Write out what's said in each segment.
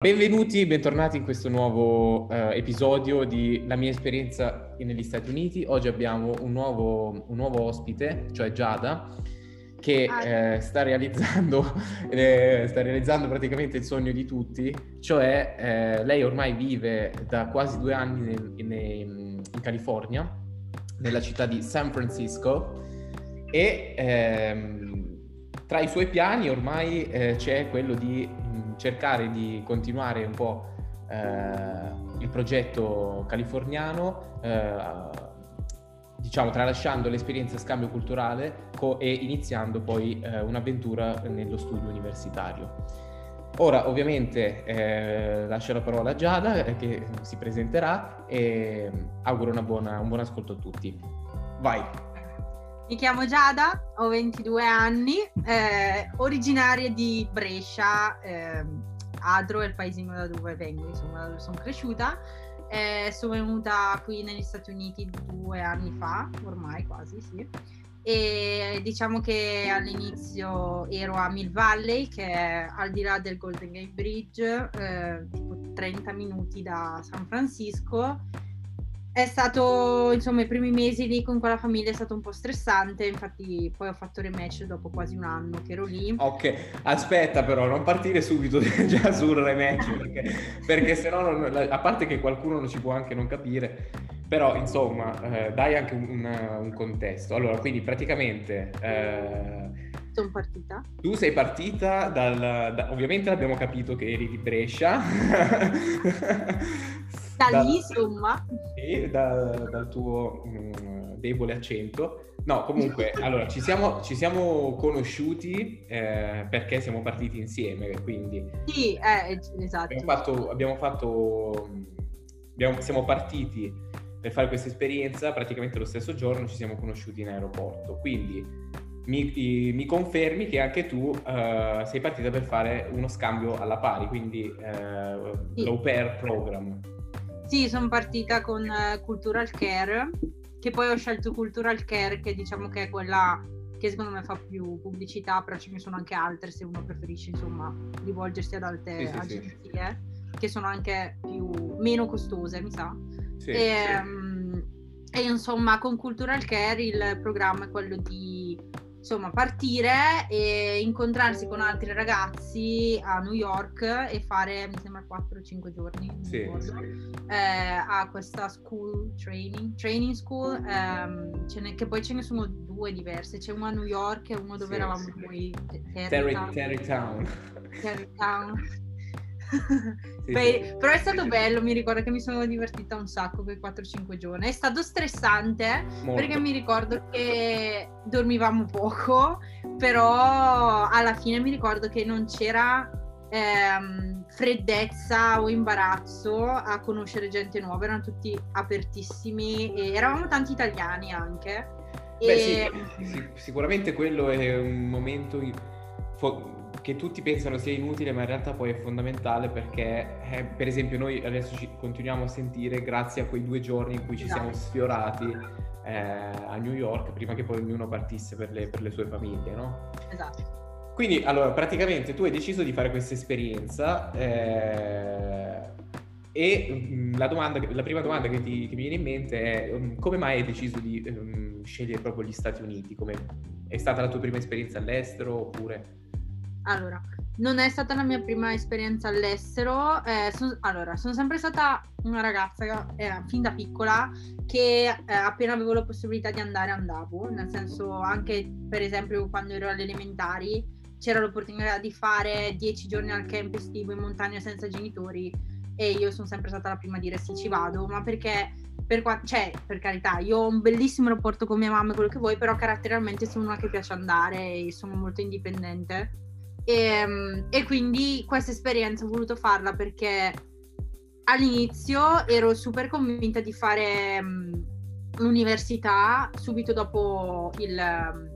Benvenuti, bentornati in questo nuovo uh, episodio di La mia esperienza negli Stati Uniti. Oggi abbiamo un nuovo, un nuovo ospite, cioè Giada, che ah. eh, sta, realizzando, eh, sta, realizzando, praticamente il sogno di tutti, cioè eh, lei ormai vive da quasi due anni nel, in, in, California, nella città di San Francisco, e ehm, tra i suoi piani ormai eh, c'è quello di cercare di continuare un po' eh, il progetto californiano, eh, diciamo tralasciando l'esperienza scambio culturale co- e iniziando poi eh, un'avventura nello studio universitario. Ora ovviamente eh, lascio la parola a Giada eh, che si presenterà e auguro buona, un buon ascolto a tutti. Vai! Mi chiamo Giada, ho 22 anni, eh, originaria di Brescia, eh, Adro è il paesino da dove vengo, insomma, da dove sono cresciuta. Eh, sono venuta qui negli Stati Uniti due anni fa, ormai quasi, sì. E diciamo che all'inizio ero a Mill Valley, che è al di là del Golden Gate Bridge, eh, tipo 30 minuti da San Francisco è stato, insomma, i primi mesi lì con quella famiglia è stato un po' stressante, infatti poi ho fatto rematch dopo quasi un anno che ero lì. Ok, aspetta però, non partire subito già sul rematch, perché, perché se no, a parte che qualcuno ci può anche non capire, però insomma, eh, dai anche un, un, contesto. Allora, quindi praticamente... Eh, sono partita. Tu sei partita dal... Da, ovviamente abbiamo capito che eri di Brescia. da lì, insomma. Sì, da, dal tuo mh, mm, debole accento. No, comunque, allora, ci siamo, ci siamo conosciuti eh, perché siamo partiti insieme, quindi... Sì, eh, esatto. Abbiamo fatto... Abbiamo fatto abbiamo, siamo partiti per fare questa esperienza praticamente lo stesso giorno ci siamo conosciuti in aeroporto, quindi mi, mi confermi che anche tu uh, sei partita per fare uno scambio alla pari, quindi uh, sì. l'au pair program. Sì, sono partita con uh, Cultural Care, che poi ho scelto Cultural Care, che diciamo che è quella che secondo me fa più pubblicità, però ce ne sono anche altre se uno preferisce insomma rivolgersi ad altre sì, agenzie sì, sì. che sono anche più meno costose, mi sa. E, um, e insomma con Cultural Care il programma è quello di insomma partire e incontrarsi con altri ragazzi a New York e fare mi sembra 4-5 giorni sì, sì. Eh, a questa school training, training school ehm, ne, che poi ce ne sono due diverse. C'è una a New York e uno dove sì, eravamo noi Terrytown. Terrytown sì, Beh, però è stato bello, mi ricordo che mi sono divertita un sacco quei 4-5 giorni. È stato stressante Molto. perché mi ricordo che dormivamo poco, però alla fine mi ricordo che non c'era ehm, freddezza o imbarazzo a conoscere gente nuova, erano tutti apertissimi e eravamo tanti italiani anche. Beh, e... sì, sicuramente quello è un momento che tutti pensano sia inutile, ma in realtà poi è fondamentale perché, eh, per esempio, noi adesso ci continuiamo a sentire grazie a quei due giorni in cui ci siamo esatto. sfiorati eh, a New York prima che poi ognuno partisse per le, per le sue famiglie, no? Esatto. Quindi, allora, praticamente tu hai deciso di fare questa esperienza eh, e mm, la, domanda, la, prima domanda che, ti, che, mi viene in mente è um, come mai hai deciso di um, scegliere proprio gli Stati Uniti? Come, è stata la tua prima esperienza all'estero oppure... Allora, non è stata la mia prima esperienza all'estero. Eh, son, allora, sono sempre stata una ragazza, eh, fin da piccola, che eh, appena avevo la possibilità di andare andavo. Nel senso, anche per esempio quando ero alle elementari, c'era l'opportunità di fare dieci giorni al camp estivo in montagna senza genitori e io sono sempre stata la prima a dire sì ci vado, ma perché per, qua- cioè, per carità, io ho un bellissimo rapporto con mia mamma e quello che vuoi, però caratterialmente sono una che piace andare e sono molto indipendente e, ehm, e quindi questa esperienza ho voluto farla perché all'inizio ero super convinta di fare um, l'università subito dopo il, um,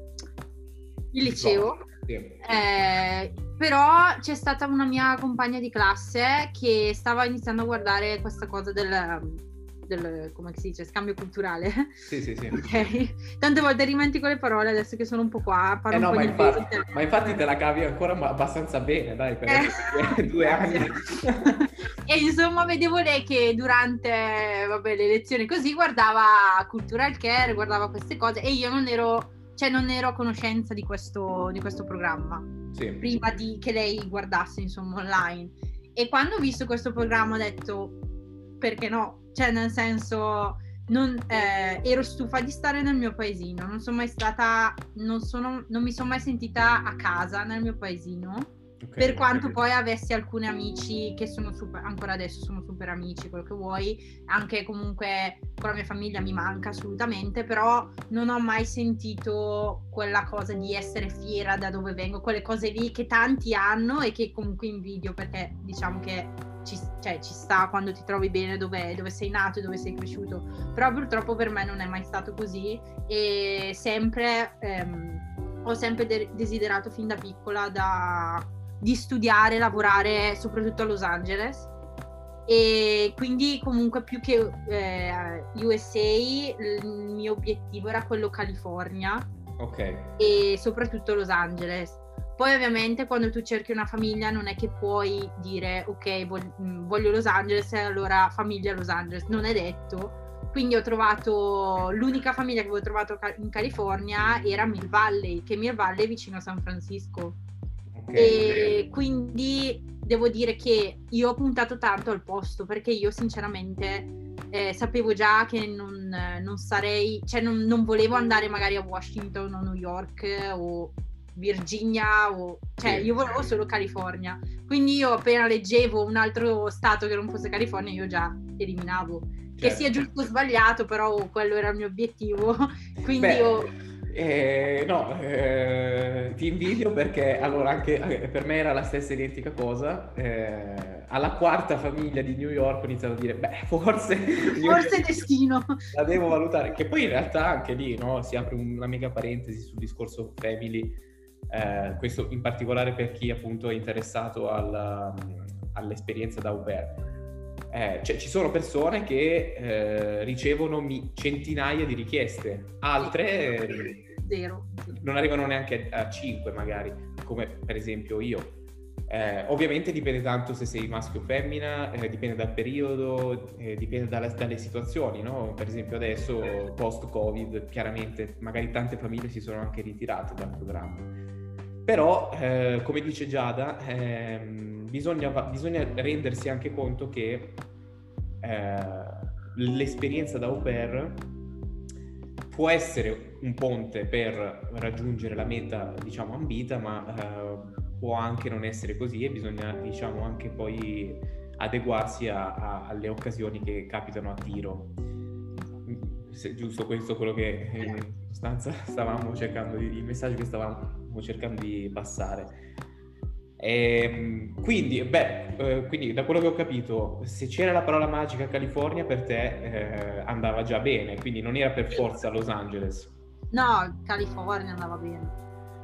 il liceo. Eh, però c'è stata una mia compagna di classe che stava iniziando a guardare questa cosa del, del, come si dice, scambio culturale. Sì, sì, sì. Ok. Tante volte dimentico le parole adesso che sono un po' qua. Eh no, ma infatti, ma, infatti, te la cavi ancora abbastanza bene, dai, per eh. due anni. e insomma, vedevo lei che durante vabbè, le lezioni così guardava Cultural Care, guardava queste cose e io non ero cioè non ero a conoscenza di questo, di questo programma sì. prima di che lei guardasse insomma online e quando ho visto questo programma ho detto perché no cioè nel senso non, eh, ero stufa di stare nel mio paesino non sono mai stata non, sono, non mi sono mai sentita a casa nel mio paesino Okay, per quanto okay. poi avessi alcuni amici che sono super, ancora adesso sono super amici, quello che vuoi, anche comunque con la mia famiglia mi manca assolutamente, però non ho mai sentito quella cosa di essere fiera da dove vengo, quelle cose lì che tanti hanno e che comunque invidio perché diciamo che ci, cioè, ci sta quando ti trovi bene dove, dove, sei nato e dove sei cresciuto, però purtroppo per me non è mai stato così e sempre... Ehm, ho sempre de- desiderato fin da piccola da di studiare, lavorare soprattutto a Los Angeles. E quindi comunque più che eh, USA il mio obiettivo era quello California ok. e soprattutto Los Angeles poi ovviamente quando tu cerchi una famiglia non è che puoi dire ok mm, voglio Los Angeles e allora famiglia Los Angeles. Non è detto. Quindi ho trovato l'unica famiglia che avevo trovato in California era Mill Valley che Mill Valley è vicino a San Francisco. E quindi devo dire che io ho puntato tanto al posto perché io sinceramente eh, sapevo già che non, non sarei, cioè non, non, volevo andare magari a Washington o New York o Virginia o cioè io volevo solo California. Quindi io appena leggevo un altro stato che non fosse California io già eliminavo. Certo. Che sia giusto o sbagliato, però quello era il mio obiettivo. Quindi Beh. io eh, no, eh, ti invidio perché allora anche eh, per me era la stessa identica cosa. Eh, alla quarta famiglia di New York ho iniziato a dire, beh, forse... Forse destino. La devo valutare, che poi in realtà anche lì no, si apre una mega parentesi sul discorso family, eh, questo in particolare per chi appunto è interessato alla, all'esperienza da au pair. Eh, cioè, ci sono persone che eh, ricevono mi- centinaia di richieste, altre Zero. non arrivano neanche a 5 magari, come per esempio io. Eh, ovviamente dipende tanto se sei maschio o femmina, eh, dipende dal periodo, eh, dipende dalle, dalle situazioni, no? Per esempio adesso, post-Covid, chiaramente magari tante famiglie si sono anche ritirate dal programma. Però, eh, come dice Giada, ehm, bisogna, bisogna rendersi anche conto che eh, l'esperienza da au pair può essere un ponte per raggiungere la meta, diciamo, ambita, ma eh, può anche non essere così e bisogna, diciamo, anche poi adeguarsi a, a, alle occasioni che capitano a tiro. Se, giusto questo quello che in sostanza stavamo cercando di, il messaggio che stavamo cercando di passare. E, ehm, quindi, beh, eh, quindi da quello che ho capito, se c'era la parola magica California per te eh, andava già bene, quindi non era per forza Los Angeles. No, California andava bene.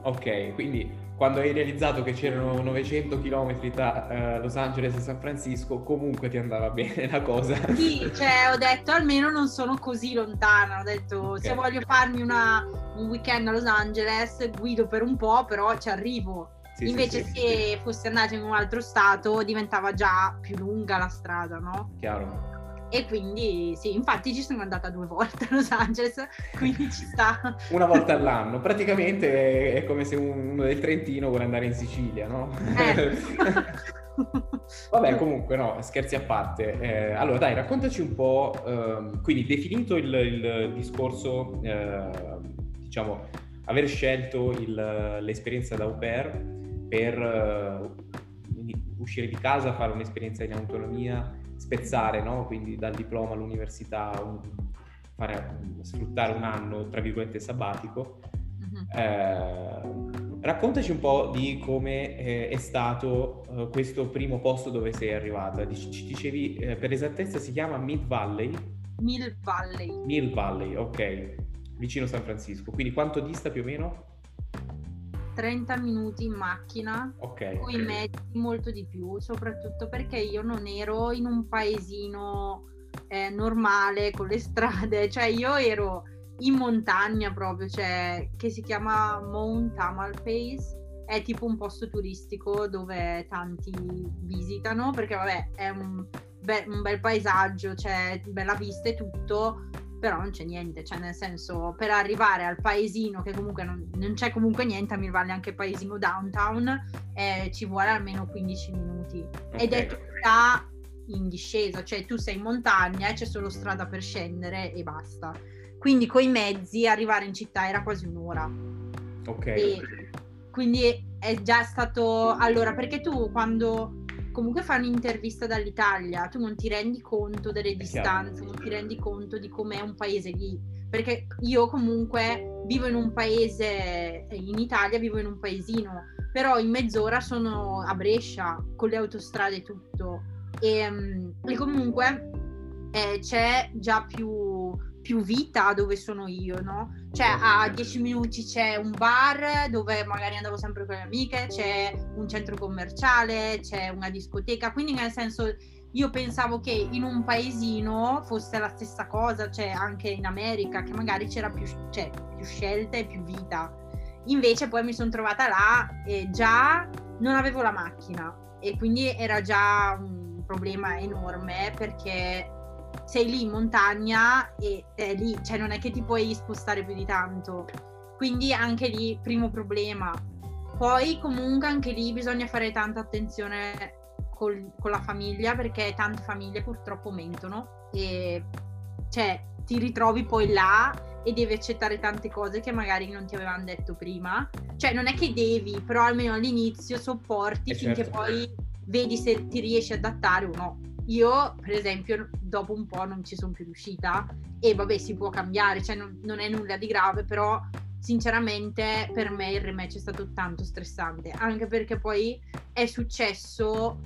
Ok, quindi quando hai realizzato che c'erano 900 km tra uh, Los Angeles e San Francisco, comunque ti andava bene la cosa. Sì, cioè ho detto almeno non sono così lontana, ho detto okay. se voglio farmi una, un weekend a Los Angeles guido per un po', però ci arrivo. Sì, Invece sì, se sì. fosse andato in un altro stato diventava già più lunga la strada, no? Chiaro. E quindi sì, infatti ci sono andata due volte a Los Angeles, quindi ci sta. Una volta all'anno, praticamente è come se uno del Trentino vuole andare in Sicilia, no? Eh. Vabbè, comunque, no, scherzi a parte. Eh, allora, dai, raccontaci un po'. Ehm, quindi, definito il, il discorso, eh, diciamo, aver scelto il, l'esperienza da au pair, per uh, uscire di casa, fare un'esperienza in autonomia, spezzare, no? quindi dal diploma all'università, un, fare, sfruttare un anno, tra virgolette, sabbatico. Uh-huh. Eh, raccontaci un po' di come eh, è stato uh, questo primo posto dove sei arrivata. Ci dicevi, eh, per esattezza si chiama Mid Valley? Mill Valley. Mill Valley, ok, vicino San Francisco. Quindi quanto dista più o meno? 30 minuti in macchina, okay, con i mezzi molto di più, soprattutto perché io non ero in un paesino è normale con le strade, cioè io ero in montagna proprio, cioè che si chiama Mount Tamalpais, è tipo un posto turistico dove tanti visitano perché vabbè è un, be- un bel paesaggio, c'è bella vista e tutto, però non c'è niente, cioè nel senso per arrivare al paesino che comunque non, non c'è comunque niente, a Mirvalli anche paesino downtown, eh, ci vuole almeno 15 minuti okay. ed è tutta in discesa, cioè tu sei in montagna e c'è solo strada per scendere e basta. Quindi coi mezzi arrivare in città era quasi un'ora. Ok. E quindi è già stato allora perché tu quando comunque fai un'intervista dall'Italia, tu non ti rendi conto delle distanze, non ti rendi conto di com'è un paese lì. Perché io comunque vivo in un paese, in Italia vivo in un paesino, però in mezz'ora sono a Brescia con le autostrade e tutto. E, mm, e comunque eh, c'è già più, più vita dove sono io, no? Cioè a 10 minuti c'è un bar dove magari andavo sempre con le amiche, c'è un centro commerciale, c'è una discoteca, quindi nel senso io pensavo che in un paesino fosse la stessa cosa, cioè anche in America, che magari c'era più, cioè, più scelte e più vita. Invece poi mi sono trovata là e già non avevo la macchina e quindi era già un problema enorme perché sei lì in montagna e è lì, cioè non è che ti puoi spostare più di tanto. Quindi anche lì, primo problema. Poi comunque anche lì bisogna fare tanta attenzione col, con la famiglia perché tante famiglie purtroppo mentono e cioè ti ritrovi poi là e devi accettare tante cose che magari non ti avevano detto prima. Cioè non è che devi, però almeno all'inizio sopporti eh finché certo. poi vedi se ti riesci ad adattare o no. Io, per esempio, dopo un po' non ci sono più riuscita e vabbè, si può cambiare, cioè non, non è nulla di grave, però sinceramente per me il rematch è stato tanto stressante, anche perché poi è successo,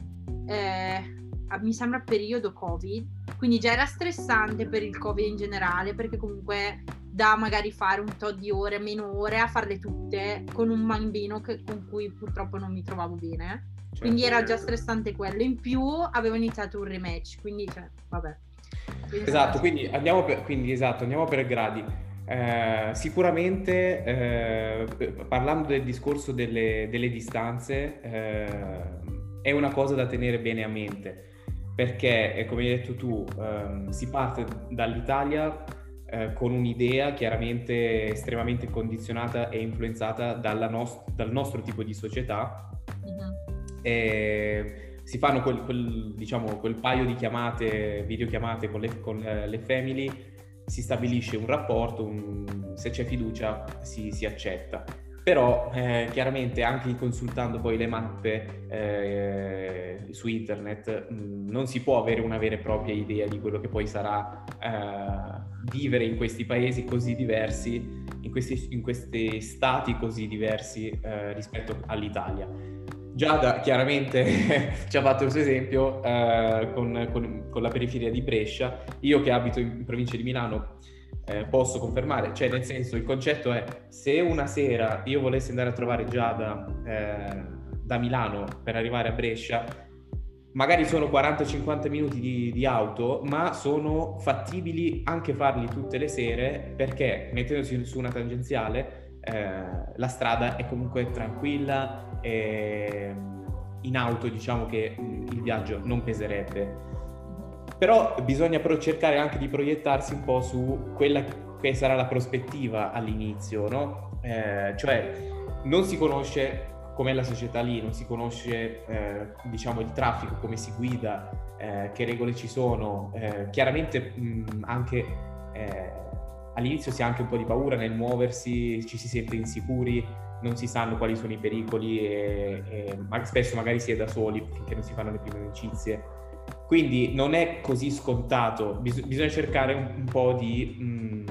eh, mi sembra periodo Covid, quindi già era stressante per il Covid in generale, perché comunque da magari fare un tot di ore, meno ore, a farle tutte con un bambino che, con cui purtroppo non mi trovavo bene. Certo. Quindi era già stressante quello. In più avevo iniziato un rematch, quindi cioè, vabbè. Esatto, quindi andiamo per, quindi, esatto, andiamo per gradi. Eh, sicuramente eh, parlando del discorso delle, delle distanze eh, è una cosa da tenere bene a mente perché eh, come hai detto tu ehm, si parte dall'Italia eh, con un'idea chiaramente estremamente condizionata e influenzata nost- dal nostro tipo di società e si fanno quel, quel, diciamo, quel paio di chiamate, videochiamate con le, con eh, le family, si stabilisce un rapporto, un, se c'è fiducia si, si accetta. Però eh, chiaramente anche consultando poi le mappe eh, su internet mh, mm, non si può avere una vera e propria idea di quello che poi sarà eh, vivere in questi paesi così diversi, in questi, in questi stati così diversi eh, rispetto all'Italia. Giada chiaramente ci ha fatto suo esempio eh, con, con, con, la periferia di Brescia. Io che abito in provincia di Milano eh, posso confermare, cioè nel senso il concetto è se una sera io volessi andare a trovare Giada eh, da Milano per arrivare a Brescia, magari sono 40-50 minuti di, di, auto, ma sono fattibili anche farli tutte le sere perché mettendosi su una tangenziale eh, la strada è comunque tranquilla e in auto diciamo che il viaggio non peserebbe. Però bisogna però cercare anche di proiettarsi un po' su quella che sarà la prospettiva all'inizio, no? Eh, cioè non si conosce com'è la società lì, non si conosce eh, diciamo il traffico, come si guida, eh, che regole ci sono, eh, chiaramente mh, anche eh, all'inizio si ha anche un po' di paura nel muoversi, ci si sente insicuri, non si sanno quali sono i pericoli e, e ma spesso magari si è da soli finché non si fanno le prime amicizie. Quindi non è così scontato, bis- bisogna cercare un, un po' di mh, mm,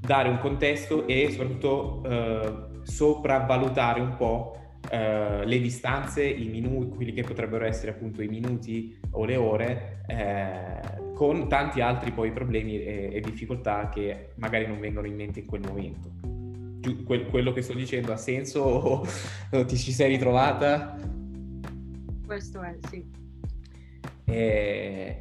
dare un contesto e soprattutto eh, sopravvalutare un po' eh, le distanze, i minuti, quelli che potrebbero essere appunto i minuti o le ore, eh, con tanti altri poi problemi e, e, difficoltà che magari non vengono in mente in quel momento. Giù, quel, quello che sto dicendo ha senso o, o ti ci sei ritrovata? Questo è, sì. E...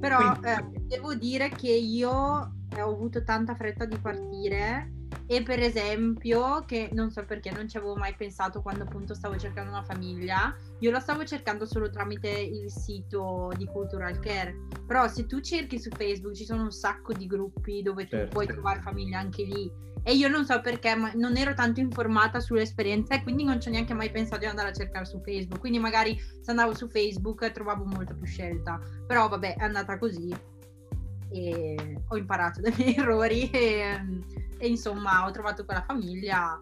Però eh, devo dire che io eh, ho avuto tanta fretta di partire e per esempio che non so perché non ci avevo mai pensato quando appunto stavo cercando una famiglia io la stavo cercando solo tramite il sito di Cultural Care. Però se tu cerchi su Facebook ci sono un sacco di gruppi dove tu certo. puoi trovare famiglia anche lì. E io non so perché ma non ero tanto informata sull'esperienza e quindi non ci ho neanche mai pensato di andare a cercare su Facebook. Quindi magari se andavo su Facebook trovavo molta più scelta. Però vabbè è andata così e ho imparato dai miei errori e, e, insomma ho trovato quella famiglia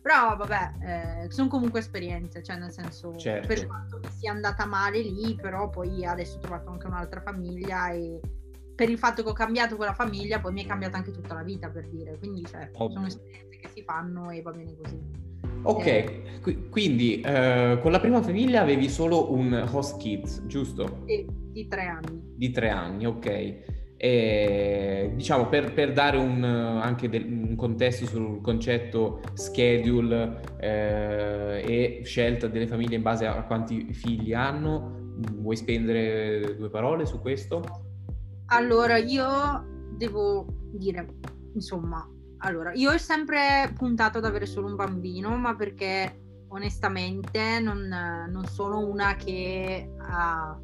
però vabbè eh, sono comunque esperienze cioè nel senso certo. per quanto mi sia andata male lì però poi adesso ho trovato anche un'altra famiglia e per il fatto che ho cambiato quella famiglia poi mi è cambiata anche tutta la vita per dire quindi cioè, sono esperienze che si fanno e va bene così Ok, eh. Qu- quindi eh, con la prima famiglia avevi solo un host kids, giusto? Sì, di tre anni. Di tre anni, ok. E, diciamo per, per dare un, anche del, un contesto sul concetto schedule eh, e scelta delle famiglie in base a quanti figli hanno, vuoi spendere due parole su questo? Allora, io devo dire, insomma, allora, io ho sempre puntato ad avere solo un bambino, ma perché onestamente non, non sono una che ha,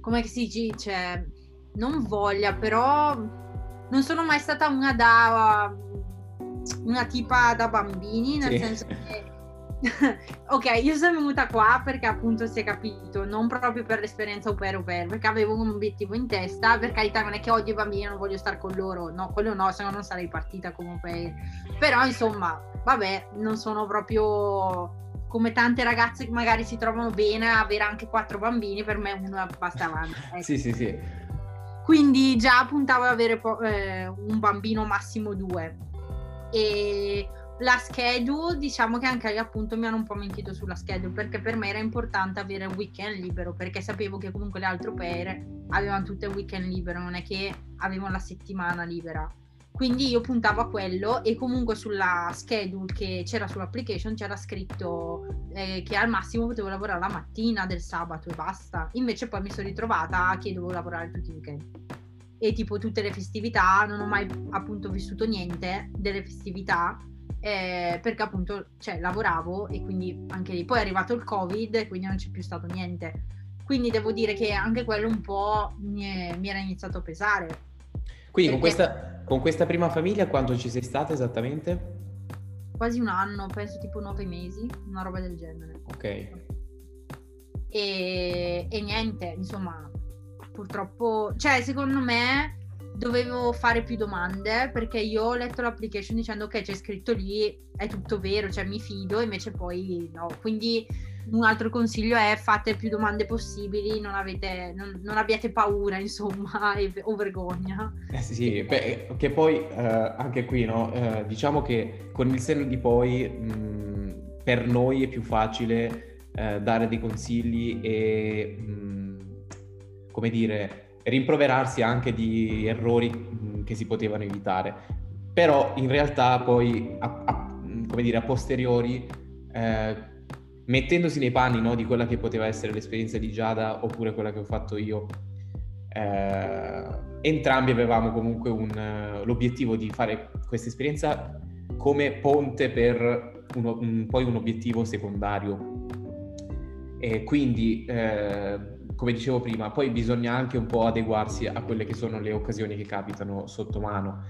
come si dice, non voglia, però non sono mai stata una da una tipa da bambini, nel sì. senso che ok, io sono venuta qua perché appunto si è capito, non proprio per l'esperienza au pair au pair, perché avevo un obiettivo in testa, per carità non è che odio i bambini, non voglio stare con loro, no, quello no, se no non sarei partita comunque. Però insomma, vabbè, non sono proprio come tante ragazze che magari si trovano bene a avere anche quattro bambini, per me uno basta avanti. Ecco. sì, sì, sì. Quindi già puntavo ad avere eh, un bambino massimo due. E la schedule, diciamo che anche lì appunto mi hanno un po' mentito sulla schedule perché per me era importante avere un weekend libero perché sapevo che comunque le altre opere avevano tutte il weekend libero, non è che avevano la settimana libera. Quindi io puntavo a quello e comunque sulla schedule che c'era sull'application c'era scritto eh, che al massimo potevo lavorare la mattina del sabato e basta. Invece poi mi sono ritrovata che dovevo lavorare tutti i weekend. E tipo tutte le festività, non ho mai appunto vissuto niente delle festività eh, perché appunto cioè, lavoravo e quindi anche lì. Poi è arrivato il Covid e quindi non c'è più stato niente. Quindi devo dire che anche quello un po' mi, è, mi era iniziato a pesare quindi con questa, con questa, prima famiglia quanto ci sei stata esattamente? Quasi un anno, penso tipo nove mesi, una roba del genere. Ok. E, e niente, insomma, purtroppo, cioè secondo me dovevo fare più domande perché io ho letto l'application dicendo che c'è scritto lì è tutto vero, cioè mi fido, invece poi no. Quindi un altro consiglio è fate più domande possibili, non, avete, non, non abbiate paura, insomma, e, o vergogna. Eh sì, beh, che poi eh, anche qui, no? Eh, diciamo che con il senno di poi mh, per noi è più facile eh, dare dei consigli e, mh, come dire, rimproverarsi anche di errori mh, che si potevano evitare. Però in realtà poi, a, a, come dire, a posteriori eh, mettendosi nei panni no, di quella che poteva essere l'esperienza di Giada oppure quella che ho fatto io, eh, entrambi avevamo comunque un, uh, l'obiettivo di fare questa esperienza come ponte per uno, un, poi un obiettivo secondario. E quindi, eh, come dicevo prima, poi bisogna anche un po' adeguarsi a quelle che sono le occasioni che capitano sotto mano.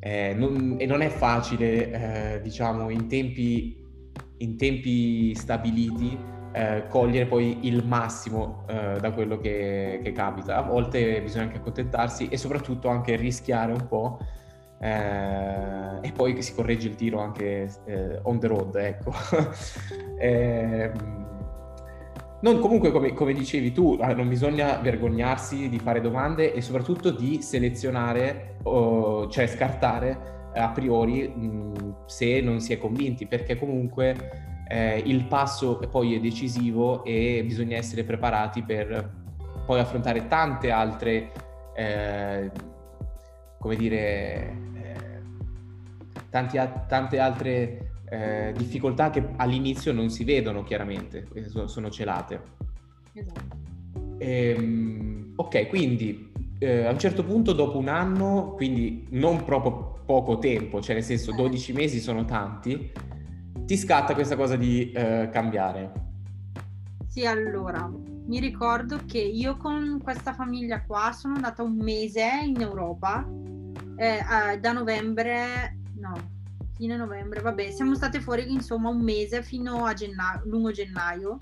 Eh, non, e non è facile, eh, diciamo, in tempi in tempi stabiliti eh, cogliere poi il massimo eh, da quello che, che, capita. A volte bisogna anche accontentarsi e soprattutto anche rischiare un po' eh, e poi si corregge il tiro anche eh, on the road, ecco. Ehm, non comunque, come, come, dicevi tu, eh, non bisogna vergognarsi di fare domande e soprattutto di selezionare, o, cioè scartare a priori mh, se non si è convinti, perché comunque eh, il passo poi è decisivo e bisogna essere preparati per poi affrontare tante altre, eh, come dire, eh, tanti, tante altre eh, difficoltà che all'inizio non si vedono chiaramente, sono celate. Esatto. Ehm, ok, quindi eh, a un certo punto, dopo un anno, quindi non proprio poco tempo, cioè nel senso 12 mesi sono tanti, ti scatta questa cosa di eh, cambiare? Sì, allora, mi ricordo che io con questa famiglia qua sono andata un mese in Europa, eh, da novembre, no, fine novembre, vabbè, siamo state fuori insomma un mese fino a gennaio, lungo gennaio.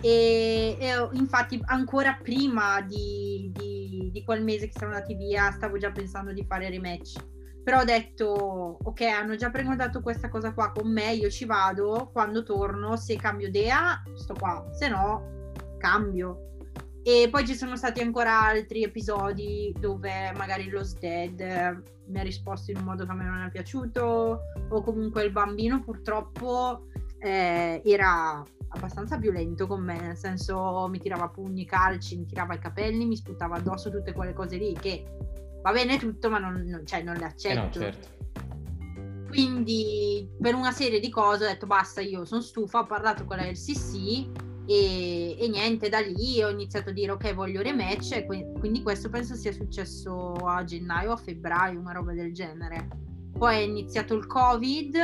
E, e infatti ancora prima di, di, di, quel mese che siamo andati via stavo già pensando di fare rematch però ho detto ok hanno già prenotato questa cosa qua con me io ci vado quando torno se cambio idea sto qua se no cambio. E poi ci sono stati ancora altri episodi dove magari lo Dead mi ha risposto in un modo che a me non è piaciuto o comunque il bambino purtroppo eh, era abbastanza violento con me, nel senso mi tirava pugni, calci, mi tirava i capelli, mi sputava addosso tutte quelle cose lì che va bene tutto ma non, non, cioè, non le accetto. Eh no, certo. Quindi per una serie di cose ho detto basta, io sono stufa, ho parlato con la LCC e, e, niente, da lì ho iniziato a dire ok voglio rematch e quindi questo penso sia successo a gennaio o a febbraio, una roba del genere. Poi è iniziato il covid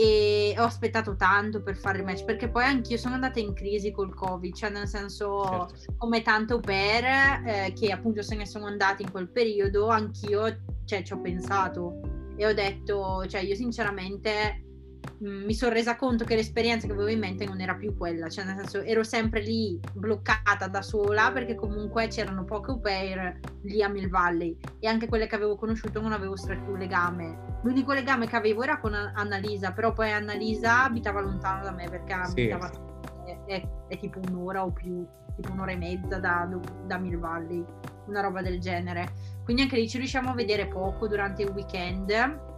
e ho aspettato tanto per fare rematch perché poi anch'io sono andata in crisi col covid, cioè nel senso certo. come tante au pair eh, che appunto se ne sono andate in quel periodo, anch'io cioè, ci ho pensato e ho detto, cioè io sinceramente Mm, mi sono resa conto che l'esperienza che avevo in mente non era più quella, cioè nel senso ero sempre lì bloccata da sola perché comunque c'erano poche au pair lì a Mill Valley e anche quelle che avevo conosciuto non avevo stretto un legame. L'unico legame che avevo era con Annalisa, però poi Annalisa abitava lontano da me perché sì. abitava è, è, è, tipo un'ora o più, tipo un'ora e mezza da, da Mill Valley, una roba del genere. Quindi anche lì ci riusciamo a vedere poco durante il weekend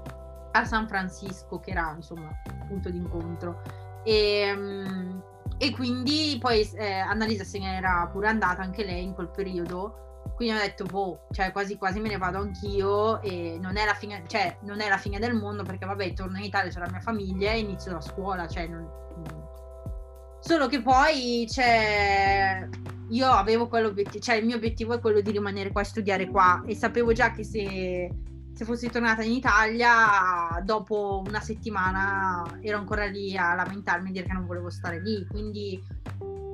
a San Francisco, che era insomma punto d'incontro. E, ehm, e quindi poi eh, Annalisa se ne era pure andata anche lei in quel periodo. Quindi ho detto, boh, cioè quasi quasi me ne vado anch'io e non è la fine, cioè, non è la fine del mondo perché vabbè, torno in Italia, c'è la mia famiglia e inizio la scuola, cioè non... Solo che poi, cioè, io avevo quell'obiettivo, cioè il mio obiettivo è quello di rimanere qua a studiare qua e sapevo già che se se fossi tornata in Italia, dopo una settimana ero ancora lì a lamentarmi e dire che non volevo stare lì. Quindi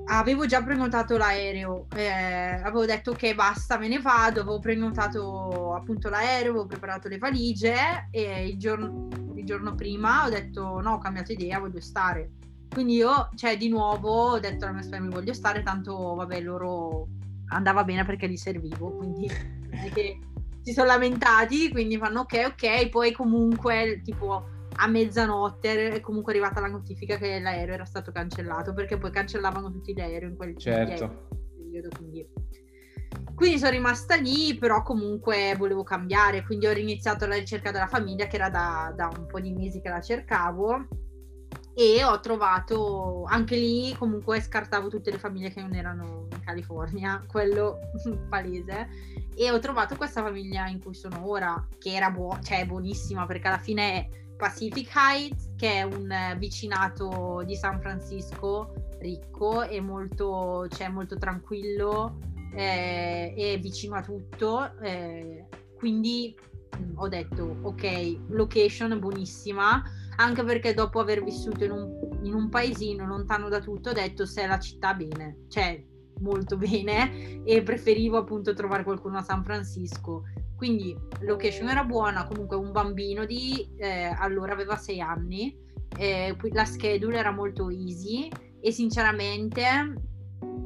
avevo già prenotato l'aereo, eh, avevo detto che basta, me ne vado, avevo prenotato appunto l'aereo, avevo preparato le valigie e il giorno, il giorno prima ho detto no, ho cambiato idea, voglio stare. Quindi io, cioè, di nuovo ho detto alla mia famiglia voglio stare, tanto vabbè, loro andava bene perché li servivo, quindi si sono lamentati, quindi fanno ok, ok, poi comunque tipo a mezzanotte è comunque arrivata la notifica che l'aereo era stato cancellato perché poi cancellavano tutti gli aerei in quel certo. periodo. Quindi. quindi sono rimasta lì, però comunque volevo cambiare, quindi ho riniziato la ricerca della famiglia che era da, da un po' di mesi che la cercavo e ho trovato anche lì comunque scartavo tutte le famiglie che non erano in California, quello palese e ho trovato questa famiglia in cui sono ora che era buona, cioè buonissima perché alla fine è Pacific Heights che è un vicinato di San Francisco ricco e molto, cioè, molto tranquillo eh, e vicino a tutto eh, quindi ho detto ok location buonissima anche perché dopo aver vissuto in un, in un paesino lontano da tutto ho detto se è la città bene, cioè molto bene e preferivo appunto trovare qualcuno a San Francisco. Quindi location era buona, comunque un bambino di eh, allora aveva sei anni, eh, la schedule era molto easy e sinceramente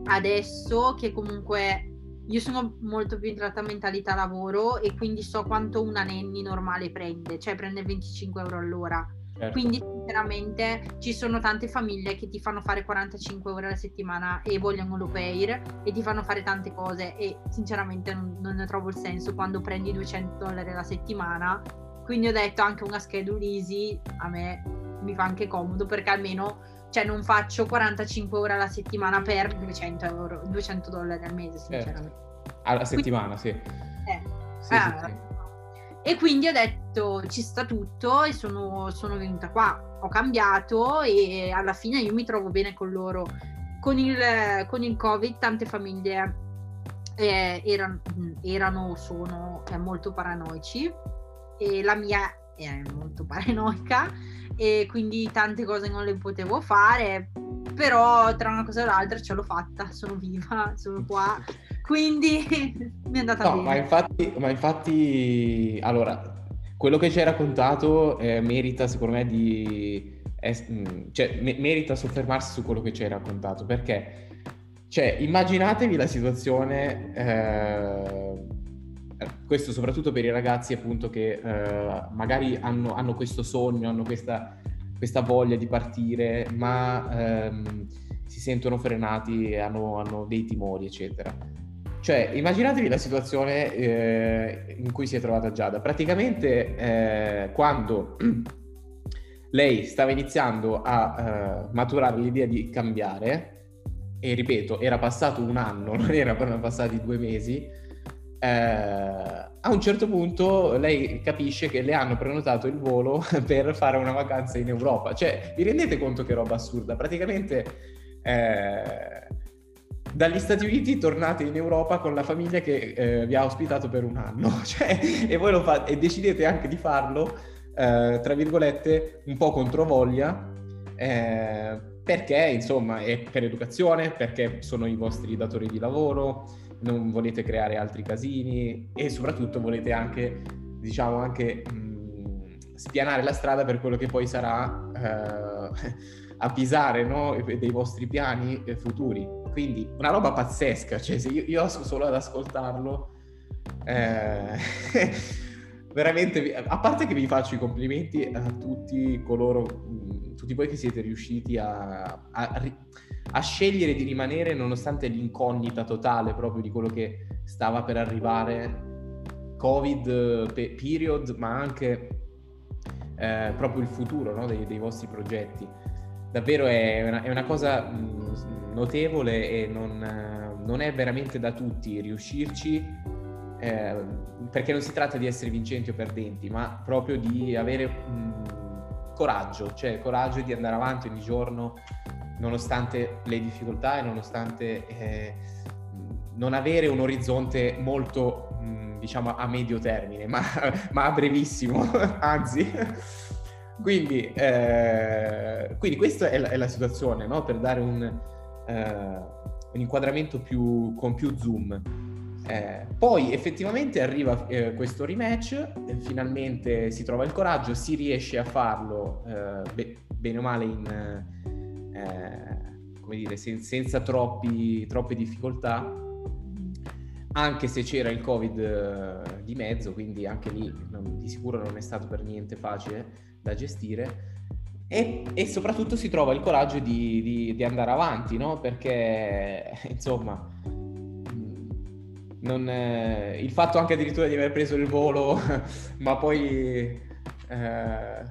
adesso che comunque io sono molto più entrata in mentalità lavoro e quindi so quanto una nanny normale prende, cioè prende 25 euro all'ora Certo. Quindi sinceramente ci sono tante famiglie che ti fanno fare 45 ore alla settimana e vogliono l'au pair e ti fanno fare tante cose e sinceramente non, non ne trovo il senso quando prendi 200 dollari alla settimana. Quindi ho detto anche una schedule easy a me mi fa anche comodo perché almeno cioè non faccio 45 ore alla settimana per 200, euro, 200 dollari al mese certo. sinceramente. Certo. Alla settimana, Quindi, sì. Eh, sì, ah, sì, sì. E quindi ho detto ci sta tutto e sono, sono venuta qua. Ho cambiato e alla fine io mi trovo bene con loro. Con il, con il Covid tante famiglie eh, erano, erano sono eh, molto paranoici e la mia è molto paranoica e quindi tante cose non le potevo fare però tra una cosa e l'altra ce l'ho fatta sono viva sono qua quindi mi è andata no, bene ma infatti, ma infatti allora quello che ci hai raccontato eh, merita secondo me di è, mm, cioè, me- merita soffermarsi su quello che ci hai raccontato perché cioè, immaginatevi la situazione, eh, questo soprattutto per i ragazzi appunto che eh, magari hanno, hanno, questo sogno, hanno questa, questa voglia di partire, ma ehm, si sentono frenati hanno, hanno, dei timori, eccetera. Cioè, immaginatevi la situazione eh, in cui si è trovata Giada. Praticamente, eh, quando lei stava iniziando a uh, maturare l'idea di cambiare, e ripeto, era passato un anno, non erano passati due mesi, eh, a un certo punto lei capisce che le hanno prenotato il volo per fare una vacanza in Europa. Cioè, vi rendete conto che roba assurda? Praticamente eh, dagli Stati Uniti tornate in Europa con la famiglia che eh, vi ha ospitato per un anno. Cioè, e voi lo fate e decidete anche di farlo, eh, tra virgolette, un po' controvoglia. Eh, perché insomma è per educazione, perché sono i vostri datori di lavoro, non volete creare altri casini e soprattutto volete anche, diciamo, anche mh, spianare la strada per quello che poi sarà eh, avvisare no? dei vostri piani futuri. Quindi una roba pazzesca, cioè se io, io solo ad ascoltarlo... Eh, veramente, a parte che vi faccio i complimenti a tutti coloro, tutti voi che siete riusciti a, a, a, scegliere di rimanere nonostante l'incognita totale proprio di quello che stava per arrivare, Covid period, ma anche eh, proprio il futuro no? dei, dei, vostri progetti. Davvero è una, è una cosa mh, notevole e non, non è veramente da tutti riuscirci eh, perché non si tratta di essere vincenti o perdenti, ma proprio di avere mh, coraggio, cioè coraggio di andare avanti ogni giorno nonostante le difficoltà e nonostante eh, non avere un orizzonte molto, mh, diciamo, a medio termine, ma, ma a brevissimo, anzi. Quindi, eh, quindi, questa è la, è la situazione, no? per dare un, eh, un inquadramento più, con più zoom. Eh, poi effettivamente arriva eh, questo rematch, eh, finalmente si trova il coraggio, si riesce a farlo eh, be- bene o male in, eh, come dire, sen- senza troppi, troppe difficoltà, anche se c'era il Covid eh, di mezzo, quindi anche lì non, di sicuro non è stato per niente facile da gestire. E, e soprattutto si trova il coraggio di, di, di andare avanti, no? Perché insomma non, eh, il fatto anche addirittura di aver preso il volo, ma poi eh,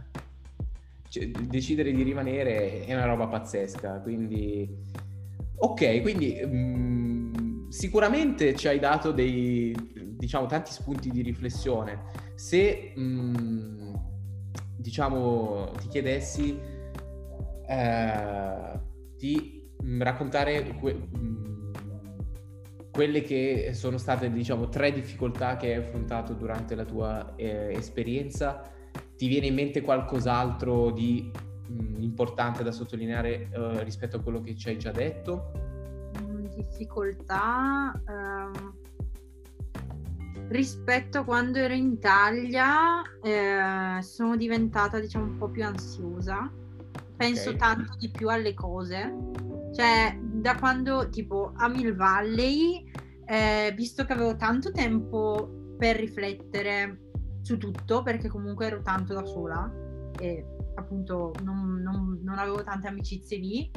cioè, decidere di rimanere è una roba pazzesca. Quindi, ok, quindi mh, mm, sicuramente ci hai dato dei, diciamo, tanti spunti di riflessione. Se, mh, mm, diciamo, ti chiedessi eh, di raccontare que- quelle che sono state, diciamo, tre difficoltà che hai affrontato durante la tua eh, esperienza, ti viene in mente qualcos'altro di mh, mm, importante da sottolineare eh, rispetto a quello che ci hai già detto? Mm, difficoltà ehm, rispetto a quando ero in Italia eh, sono diventata diciamo un po' più ansiosa penso okay. tanto di più alle cose cioè da quando tipo a Mill Valley eh, visto che avevo tanto tempo per riflettere su tutto, perché comunque ero tanto da sola e appunto non, non, non avevo tante amicizie lì,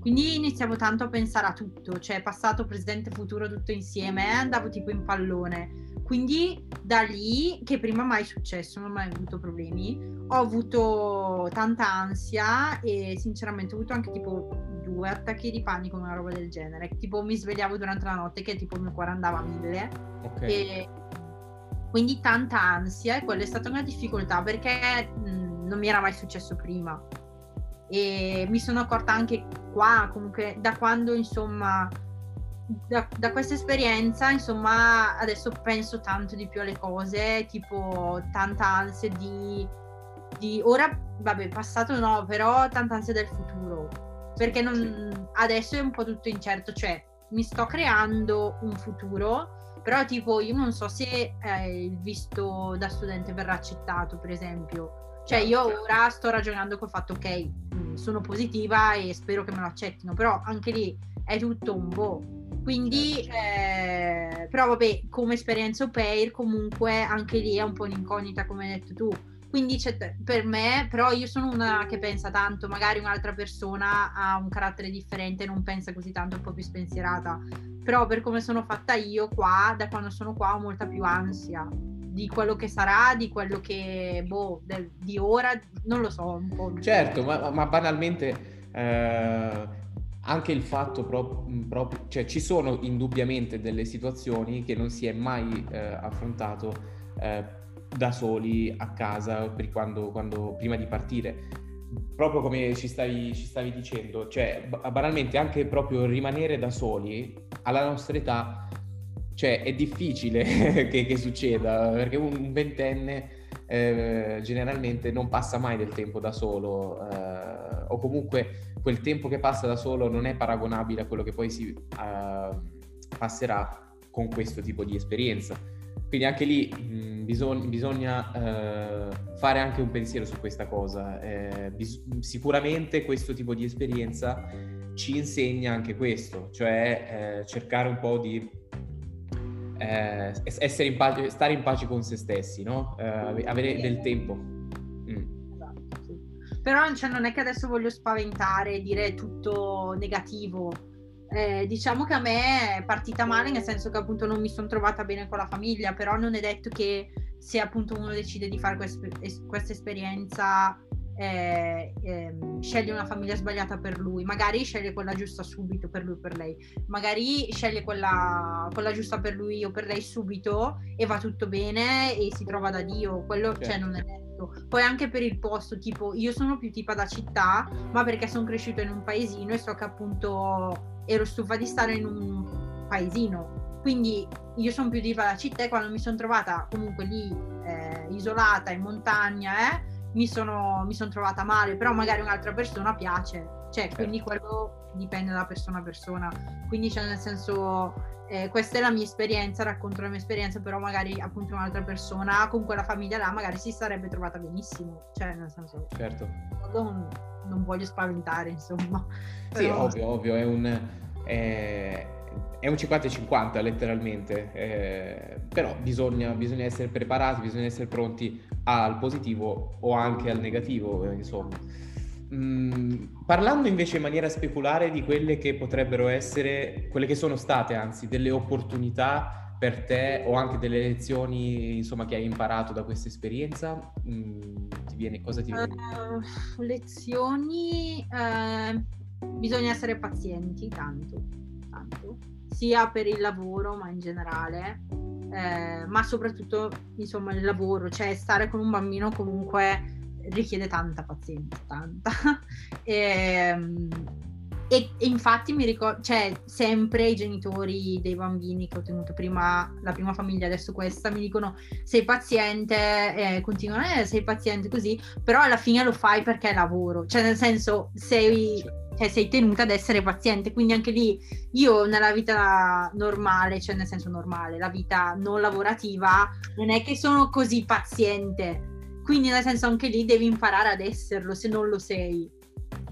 quindi iniziavo tanto a pensare a tutto, cioè passato, presente, futuro, tutto insieme, andavo tipo in pallone. Quindi da lì, che prima mai è successo, non ho mai avuto problemi, ho avuto tanta ansia e sinceramente ho avuto anche tipo due attacchi di panico, una roba del genere. Tipo mi svegliavo durante la notte che tipo il mio cuore andava a mille. Okay. E quindi tanta ansia e quella è stata una difficoltà perché mh, non mi era mai successo prima. E mi sono accorta anche qua, comunque, da quando insomma da, da questa esperienza, insomma, adesso penso tanto di più alle cose, tipo tanta ansia di, di ora, vabbè, passato no, però tanta ansia del futuro, perché non, adesso è un po' tutto incerto, cioè mi sto creando un futuro, però tipo io non so se eh, il visto da studente verrà accettato, per esempio. Cioè io ora sto ragionando col fatto ok, mm, sono positiva e spero che me lo accettino, però anche lì è tutto un boh. Quindi, eh, però vabbè, come esperienza au pair comunque anche lì è un po' un'incognita come hai detto tu. Quindi per me, però io sono una che pensa tanto, magari un'altra persona ha un carattere differente, non pensa così tanto, è un po' più spensierata. Però per come sono fatta io qua, da quando sono qua ho molta più ansia di quello che sarà, di quello che, boh, del, di ora, non lo so. Un po'. Certo, ma, ma banalmente eh, anche il fatto proprio, cioè ci sono indubbiamente delle situazioni che non si è mai eh, affrontato eh, da soli a casa quando, quando, prima di partire. Proprio come ci stavi, ci stavi dicendo, cioè banalmente anche proprio rimanere da soli alla nostra età cioè è difficile che, che, succeda perché un ventenne eh, generalmente non passa mai del tempo da solo eh, o comunque quel tempo che passa da solo non è paragonabile a quello che poi si uh, passerà con questo tipo di esperienza. Quindi anche lì mh, bisog- bisogna uh, fare anche un pensiero su questa cosa. Eh, bis- sicuramente questo tipo di esperienza ci insegna anche questo, cioè eh, cercare un po' di eh, in pace, stare in pace con se stessi, no? Eh, avere del tempo. Però cioè, non è che adesso voglio spaventare e dire tutto negativo. Eh, diciamo che a me è partita male, nel senso che appunto non mi sono trovata bene con la famiglia, però non è detto che se appunto uno decide di fare quest- questa esperienza eh, eh, sceglie una famiglia sbagliata per lui, magari sceglie quella giusta subito per lui o per lei, magari sceglie quella, quella, giusta per lui o per lei subito e va tutto bene e si trova da Dio, quello okay. cioè, non è detto. Poi anche per il posto, tipo io sono più tipa da città, ma perché sono cresciuto in un paesino e so che appunto ero stufa di stare in un paesino. Quindi io sono più tipa da città e quando mi sono trovata comunque lì eh, isolata in montagna, eh, mi sono, mi sono trovata male, però magari un'altra persona piace, cioè certo. quindi quello dipende da persona a persona. Quindi cioè nel senso eh, questa è la mia esperienza, racconto la mia esperienza, però magari appunto un'altra persona con quella famiglia là magari si sarebbe trovata benissimo, cioè nel senso... Certo. Non, non voglio spaventare, insomma. Sì, però... ovvio, ovvio, è un... È è un 50-50 letteralmente, eh, però bisogna, bisogna, essere preparati, bisogna essere pronti al positivo o anche al negativo, insomma. Mm, parlando invece in maniera speculare di quelle che potrebbero essere, quelle che sono state anzi delle opportunità per te o anche delle lezioni insomma, che hai imparato da questa esperienza, mm, ti viene, cosa ti viene? Uh, lezioni, uh, bisogna essere pazienti tanto, tanto sia per il lavoro, ma in generale, eh, ma soprattutto insomma il lavoro, cioè stare con un bambino comunque richiede tanta pazienza, tanta. e, ehm, e, e, infatti mi ricordo, cioè sempre i genitori dei bambini che ho tenuto prima, la prima famiglia, adesso questa, mi dicono sei paziente, eh, continuano, eh, sei paziente così, però alla fine lo fai perché è lavoro, cioè nel senso sei cioè sei tenuta ad essere paziente, quindi anche lì io nella vita normale, cioè nel senso normale, la vita non lavorativa, non è che sono così paziente, quindi nel senso anche lì devi imparare ad esserlo se non lo sei,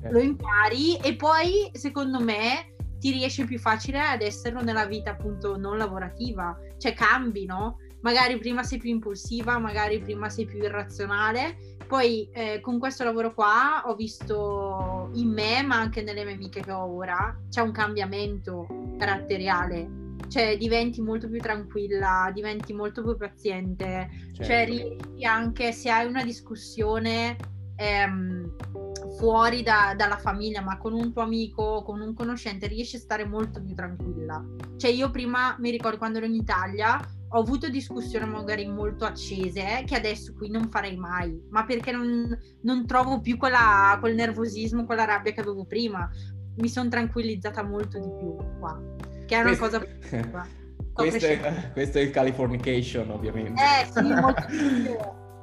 eh. lo impari e poi secondo me ti riesce più facile ad esserlo nella vita appunto non lavorativa, cioè cambi, no? Magari prima sei più impulsiva, magari prima sei più irrazionale poi eh, con questo lavoro qua ho visto in me, ma anche nelle mie amiche che ho ora, c'è un cambiamento caratteriale. Cioè diventi molto più tranquilla, diventi molto più paziente, cioè, certo. cioè riesci anche se hai una discussione ehm, fuori da, dalla famiglia, ma con un tuo amico, con un conoscente, riesci a stare molto più tranquilla. Cioè io prima mi ricordo quando ero in Italia ho avuto discussioni magari molto accese che adesso qui non farei mai, ma perché non, non trovo più quella, quel nervosismo, quella rabbia che avevo prima. Mi sono tranquillizzata molto di più qua. che è una questo... cosa... questo, è, questo è il Californication, ovviamente. Eh sì, molto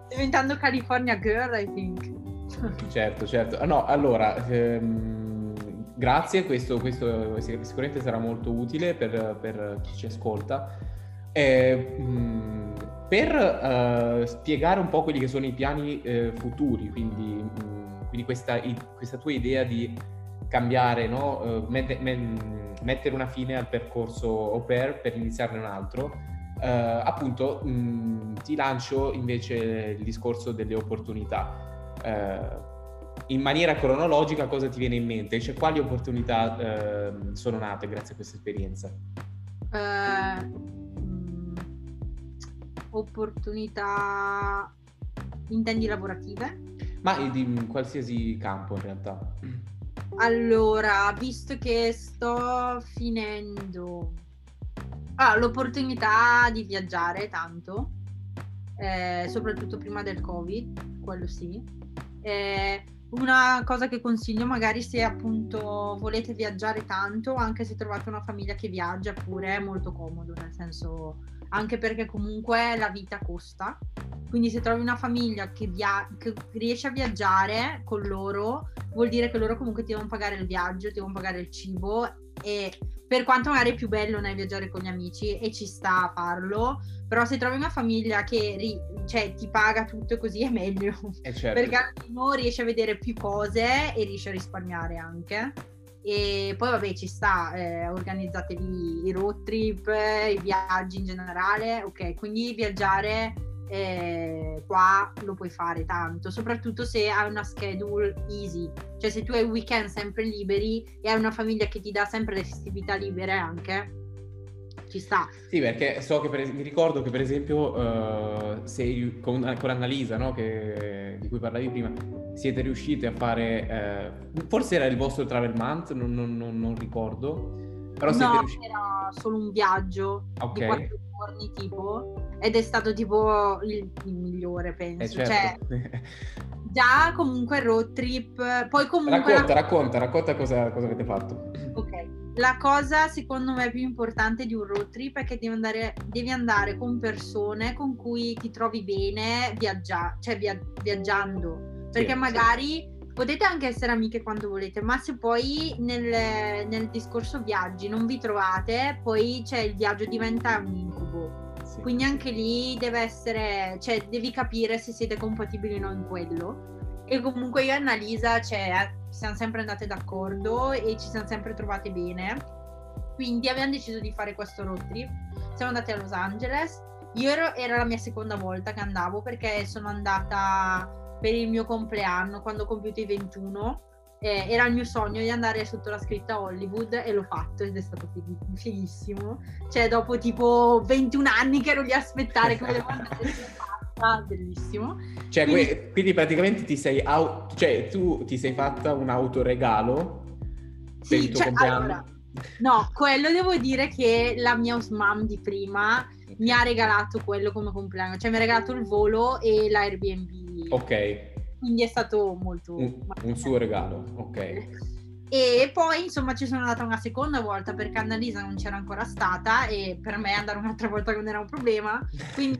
diventando California Girl, I think. certo, certo. Ah, no, allora, ehm, grazie, questo, questo, sicuramente sarà molto utile per, per chi ci ascolta. Eh, mh, per uh, spiegare un po' quelli che sono i piani eh, futuri, quindi, mh, quindi questa, i, questa, tua idea di cambiare, no? uh, met- met- mettere una fine al percorso au pair per iniziarne un altro, Uh, appunto mh, ti lancio invece il discorso delle opportunità. Uh, in maniera cronologica cosa ti viene in mente? Cioè quali opportunità uh, sono nate grazie a questa esperienza? Opportunità intendi lavorative? Ma di qualsiasi campo in realtà. Allora, visto che sto finendo Ah, l'opportunità di viaggiare tanto, eh, soprattutto prima del Covid, quello sì. Eh, una cosa che consiglio magari se appunto volete viaggiare tanto, anche se trovate una famiglia che viaggia pure, è molto comodo, nel senso anche perché comunque la vita costa. Quindi se trovi una famiglia che, via- che riesce a viaggiare con loro, vuol dire che loro comunque ti devono pagare il viaggio, ti devono pagare il cibo e per quanto magari è più bello nel viaggiare con gli amici e ci sta a farlo, però se trovi una famiglia che ri- cioè, ti paga tutto così è meglio, eh certo. perché almeno riesci a vedere più cose e riesci a risparmiare anche. E poi vabbè ci sta, eh, organizzatevi i road trip, i viaggi in generale, ok, quindi viaggiare eh, qua lo puoi fare tanto, soprattutto se hai una schedule easy, cioè se tu hai weekend sempre liberi e hai una famiglia che ti dà sempre le festività libere anche, ci sta. Sì, perché so che per, mi ricordo che per esempio uh, sei con, con Annalisa, no? che, di cui parlavi prima, siete riusciti a fare, uh, forse era il vostro travel month, non, non, non, non ricordo, però no, riusciti... era solo un viaggio okay. di quattro giorni tipo ed è stato tipo il, il migliore penso, eh certo. cioè già comunque road trip, poi comunque... Racconta, racconta, racconta cosa, cosa avete fatto. Ok, la cosa secondo me più importante di un road trip è che devi andare, devi andare con persone con cui ti trovi bene viaggia- cioè via- viaggiando, perché sì, magari... Sì potete anche essere amiche quando volete, ma se poi nel, nel, discorso viaggi non vi trovate, poi cioè, il viaggio diventa un incubo. Sì. Quindi anche lì deve essere, cioè devi capire se siete compatibili o no in quello. E comunque io e Annalisa cioè, siamo sempre andate d'accordo e ci siamo sempre trovate bene. Quindi abbiamo deciso di fare questo road trip. Siamo andati a Los Angeles. Io ero, era la mia seconda volta che andavo perché sono andata per il mio compleanno, quando ho compiuto i 21. Eh, era il mio sogno di andare sotto la scritta Hollywood e l'ho fatto ed è stato fig- fighissimo. Cioè, dopo tipo 21 anni che ero lì a aspettare che volevo andare fatta, bellissimo. Cioè, quindi, que- quindi praticamente ti sei auto, cioè tu ti sei fatta un autoregalo sì, per il tuo cioè, compleanno? Allora, no, quello devo dire che la mia mom di prima mi ha regalato quello come compleanno, cioè mi ha regalato il volo e l'Airbnb Ok. Quindi è stato molto... Un, un suo regalo, ok. E poi insomma ci sono andata una seconda volta perché Annalisa non c'era ancora stata e per me andare un'altra volta non era un problema. Quindi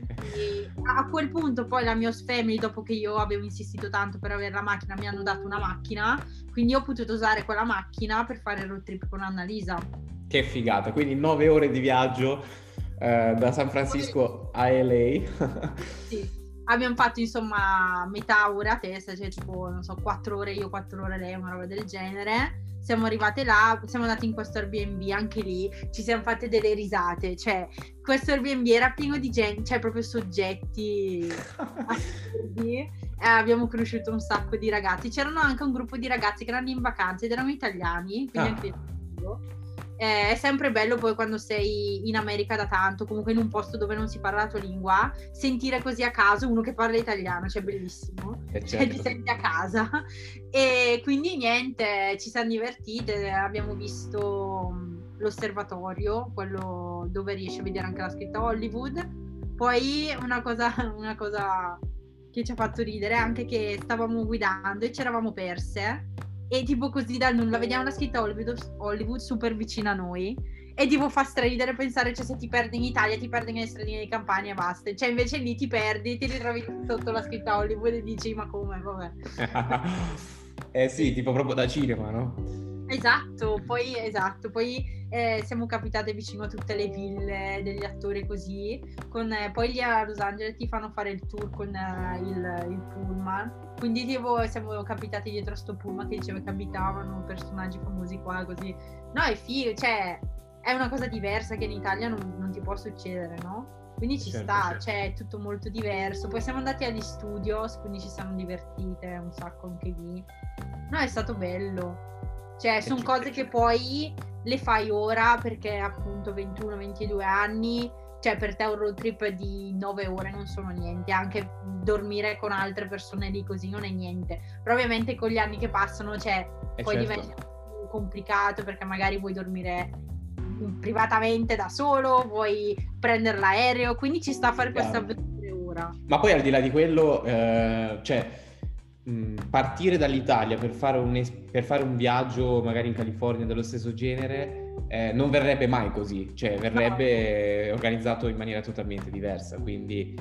a quel punto poi la mia family, dopo che io avevo insistito tanto per avere la macchina, mi hanno dato una macchina. Quindi ho potuto usare quella macchina per fare il road trip con Annalisa. Che figata, quindi nove ore di viaggio eh, da San Francisco a LA. sì abbiamo fatto insomma metà ore a testa, cioè tipo, non so, quattro ore io, quattro ore lei, una roba del genere. Siamo arrivate là, siamo andati in questo Airbnb, anche lì ci siamo fatte delle risate, cioè questo Airbnb era pieno di gente, cioè proprio soggetti assurdi. Eh, abbiamo conosciuto un sacco di ragazzi, c'erano anche un gruppo di ragazzi che erano in vacanza ed erano italiani, quindi ah. anche eh, è sempre bello poi quando sei in America da tanto, comunque in un posto dove non si parla la tua lingua, sentire così a caso uno che parla italiano, cioè bellissimo, eh cioè ti senti a casa. E quindi niente, ci siamo divertite, abbiamo visto l'osservatorio, quello dove riesci a vedere anche la scritta Hollywood. Poi una cosa, una cosa che ci ha fatto ridere è anche che stavamo guidando e ci eravamo perse e tipo così dal nulla vediamo la scritta Hollywood, Hollywood super vicina a noi E tipo fa stridere pensare, cioè se ti perdi in Italia ti perdi nelle stradine di campagna e basta. Cioè invece lì ti perdi, ti ritrovi sotto la scritta Hollywood e dici ma come, vabbè. eh sì, tipo proprio da cinema, no? Esatto, poi, esatto, poi eh, siamo capitate vicino a tutte le ville degli attori così, con, eh, poi lì a Los Angeles ti fanno fare il tour con eh, il, il, pullman, quindi tipo siamo capitati dietro a sto pullman che diceva che abitavano personaggi famosi qua così, no è figo, cioè è una cosa diversa che in Italia non, non ti può succedere, no? Quindi ci certo, sta, certo. cioè è tutto molto diverso. Poi siamo andati agli studios, quindi ci siamo divertite un sacco anche lì. No, è stato bello. Cioè, sono cose che poi le fai ora perché appunto 21-22 anni, cioè per te un road trip di 9 ore non sono niente, anche dormire con altre persone lì così non è niente. Però ovviamente con gli anni che passano, cioè, eh poi certo. diventa più complicato perché magari vuoi dormire privatamente da solo, vuoi prendere l'aereo, quindi ci sta a fare questa avventura ora. Ma poi al di là di quello, eh, cioè partire dall'Italia per fare, un, per fare, un, viaggio magari in California dello stesso genere eh, non verrebbe mai così, cioè verrebbe no. organizzato in maniera totalmente diversa. Quindi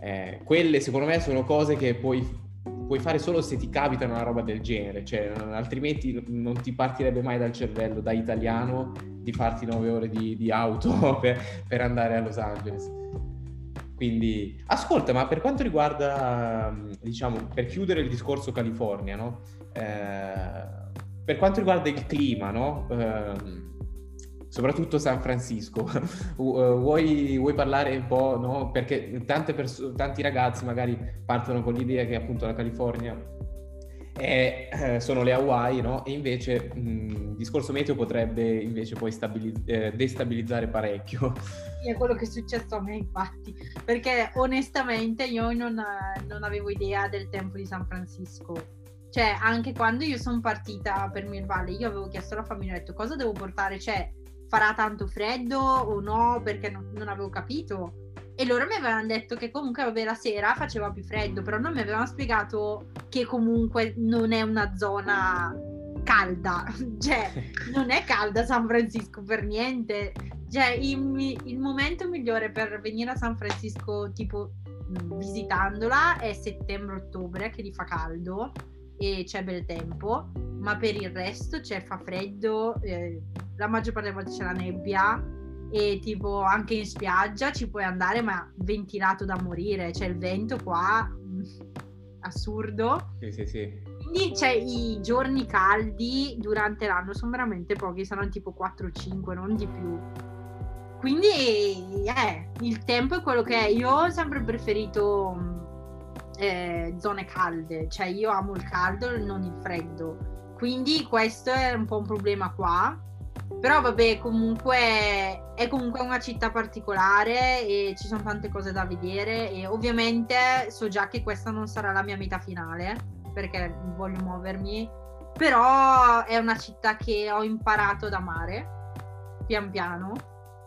eh, quelle secondo me sono cose che puoi, puoi, fare solo se ti capita una roba del genere, cioè, altrimenti non ti partirebbe mai dal cervello da italiano di farti nove ore di, di auto per, per andare a Los Angeles. Quindi, ascolta, ma per quanto riguarda, diciamo, per chiudere il discorso California, no? Eh, per quanto riguarda il clima, no? Eh, soprattutto San Francisco, vuoi, vuoi, parlare un po', no? Perché perso- tanti ragazzi magari partono con l'idea che appunto la California è, eh, sono le Hawaii, no? E invece il discorso meteo potrebbe invece poi stabiliz- eh, destabilizzare parecchio. È quello che è successo a me, infatti, perché onestamente io non, non avevo idea del tempo di San Francisco. Cioè, anche quando io sono partita per Mill Valley, io avevo chiesto alla famiglia, ho detto cosa devo portare? Cioè, farà tanto freddo o no? Perché non, non avevo capito e loro mi avevano detto che comunque vabbè, la sera faceva più freddo, però non mi avevano spiegato che comunque non è una zona calda, cioè non è calda San Francisco per niente. Cioè il, il momento migliore per venire a San Francisco tipo visitandola è settembre-ottobre che li fa caldo e c'è bel tempo, ma per il resto cioè, fa freddo, eh, la maggior parte delle volte c'è la nebbia e tipo anche in spiaggia ci puoi andare ma ventilato da morire, c'è il vento qua mm, assurdo. Sì, sì, sì. Quindi c'è i giorni caldi durante l'anno sono veramente pochi, saranno tipo 4-5, non di più. Quindi eh, il tempo è quello che è. Io ho sempre preferito mm, eh, zone calde, cioè io amo il caldo e non il freddo. Quindi questo è un po' un problema qua però vabbè, comunque è comunque una città particolare e ci sono tante cose da vedere e ovviamente so già che questa non sarà la mia meta finale perché voglio muovermi, però è una città che ho imparato ad amare pian piano.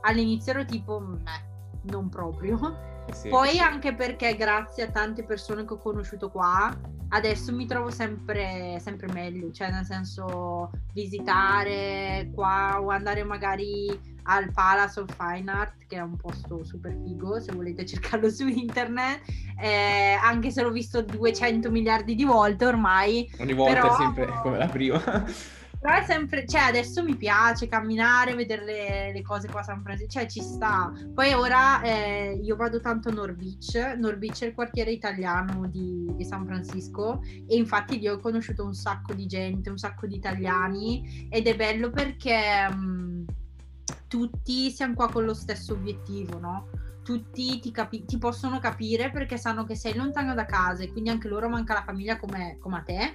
All'inizio ero tipo, meh, non proprio. Sì. Poi anche perché grazie a tante persone che ho conosciuto qua adesso mi trovo sempre, sempre meglio, cioè nel senso visitare qua o andare magari al Palace of Fine Art, che è un posto super figo, se volete cercarlo su internet, eh, anche se l'ho visto 200 miliardi di volte ormai. Ogni volta però... è sempre come la prima. Però è sempre, cioè adesso mi piace camminare, vedere le, le cose qua a San Francisco, cioè ci sta. Poi ora eh, io vado tanto a North Beach è il quartiere italiano di, di, San Francisco e infatti lì ho conosciuto un sacco di gente, un sacco di italiani ed è bello perché mh, mm, tutti siamo qua con lo stesso obiettivo, no? tutti ti, capi- ti, possono capire perché sanno che sei lontano da casa e quindi anche loro manca la famiglia come, come a te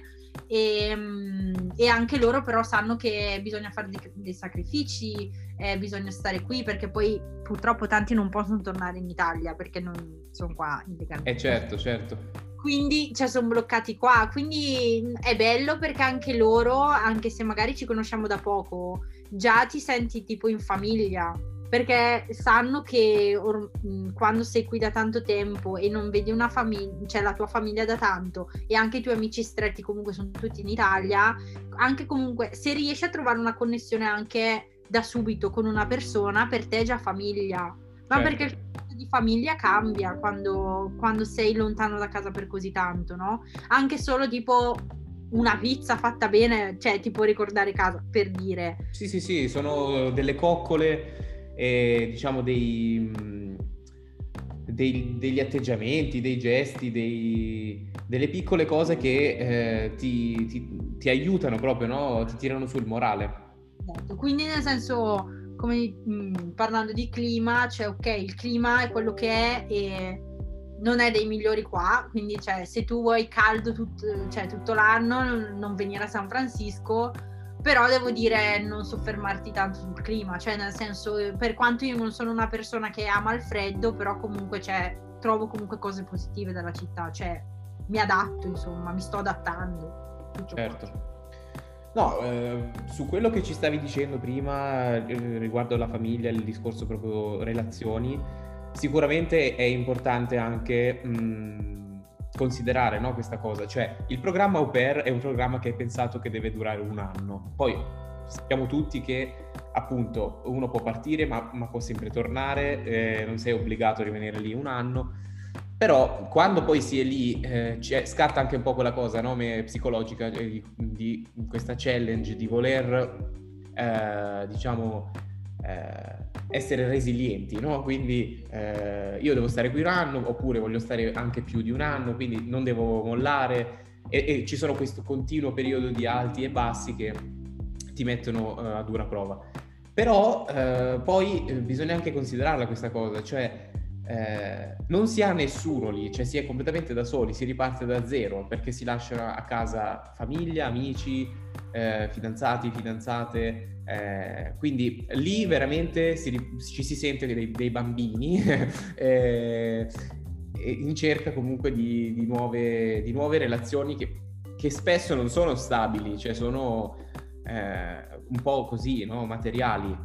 e, ehm, e, anche loro però sanno che bisogna fare dei, dei sacrifici, eh, bisogna stare qui perché poi purtroppo tanti non possono tornare in Italia perché non sono qua illegalmente. Eh certo, certo. Quindi cioè, sono bloccati qua, quindi è bello perché anche loro, anche se magari ci conosciamo da poco, già ti senti tipo in famiglia perché sanno che or- quando sei qui da tanto tempo e non vedi una famiglia, cioè la tua famiglia da tanto e anche i tuoi amici stretti comunque sono tutti in Italia, anche comunque se riesci a trovare una connessione anche da subito con una persona, per te è già famiglia. Ma certo. perché il concetto di famiglia cambia quando, quando sei lontano da casa per così tanto, no? Anche solo tipo una pizza fatta bene, cioè ti può ricordare casa, per dire. Sì, sì, sì, sono delle coccole, e, diciamo dei, dei, degli atteggiamenti, dei gesti, dei, delle piccole cose che eh, ti, ti, ti, aiutano proprio, no? ti tirano sul morale. Esatto, quindi nel senso, come mh, parlando di clima, cioè ok, il clima è quello che è e non è dei migliori qua, quindi cioè, se tu vuoi caldo tut, cioè, tutto l'anno non venire a San Francisco, però devo dire non soffermarti tanto sul clima, cioè nel senso per quanto io non sono una persona che ama il freddo, però comunque cioè, trovo comunque cose positive dalla città, cioè mi adatto insomma, mi sto adattando. Certo. Qua. No, eh, su quello che ci stavi dicendo prima eh, riguardo la famiglia, il discorso proprio relazioni, sicuramente è importante anche mh, considerare no, questa cosa, cioè il programma Au Pair è un programma che è pensato che deve durare un anno, poi sappiamo tutti che appunto uno può partire ma, ma può sempre tornare, eh, non sei obbligato a rimanere lì un anno, però quando poi si è lì eh, scatta anche un po' quella cosa no, psicologica cioè di, di, questa challenge di voler eh, diciamo eh, essere resilienti, no? Quindi eh, io devo stare qui un anno oppure voglio stare anche più di un anno, quindi non devo mollare e, e ci sono questo continuo periodo di alti e bassi che ti mettono uh, a dura prova. Però uh, poi uh, bisogna anche considerarla questa cosa, cioè non si ha nessuno lì, cioè si è completamente da soli, si riparte da zero perché si lascia a casa famiglia, amici, fidanzati, fidanzate, eh, quindi lì veramente si, ci si sente dei, dei bambini eh, in cerca comunque di, di, nuove, di nuove, relazioni che, che, spesso non sono stabili, cioè sono eh, un po' così, no? materiali.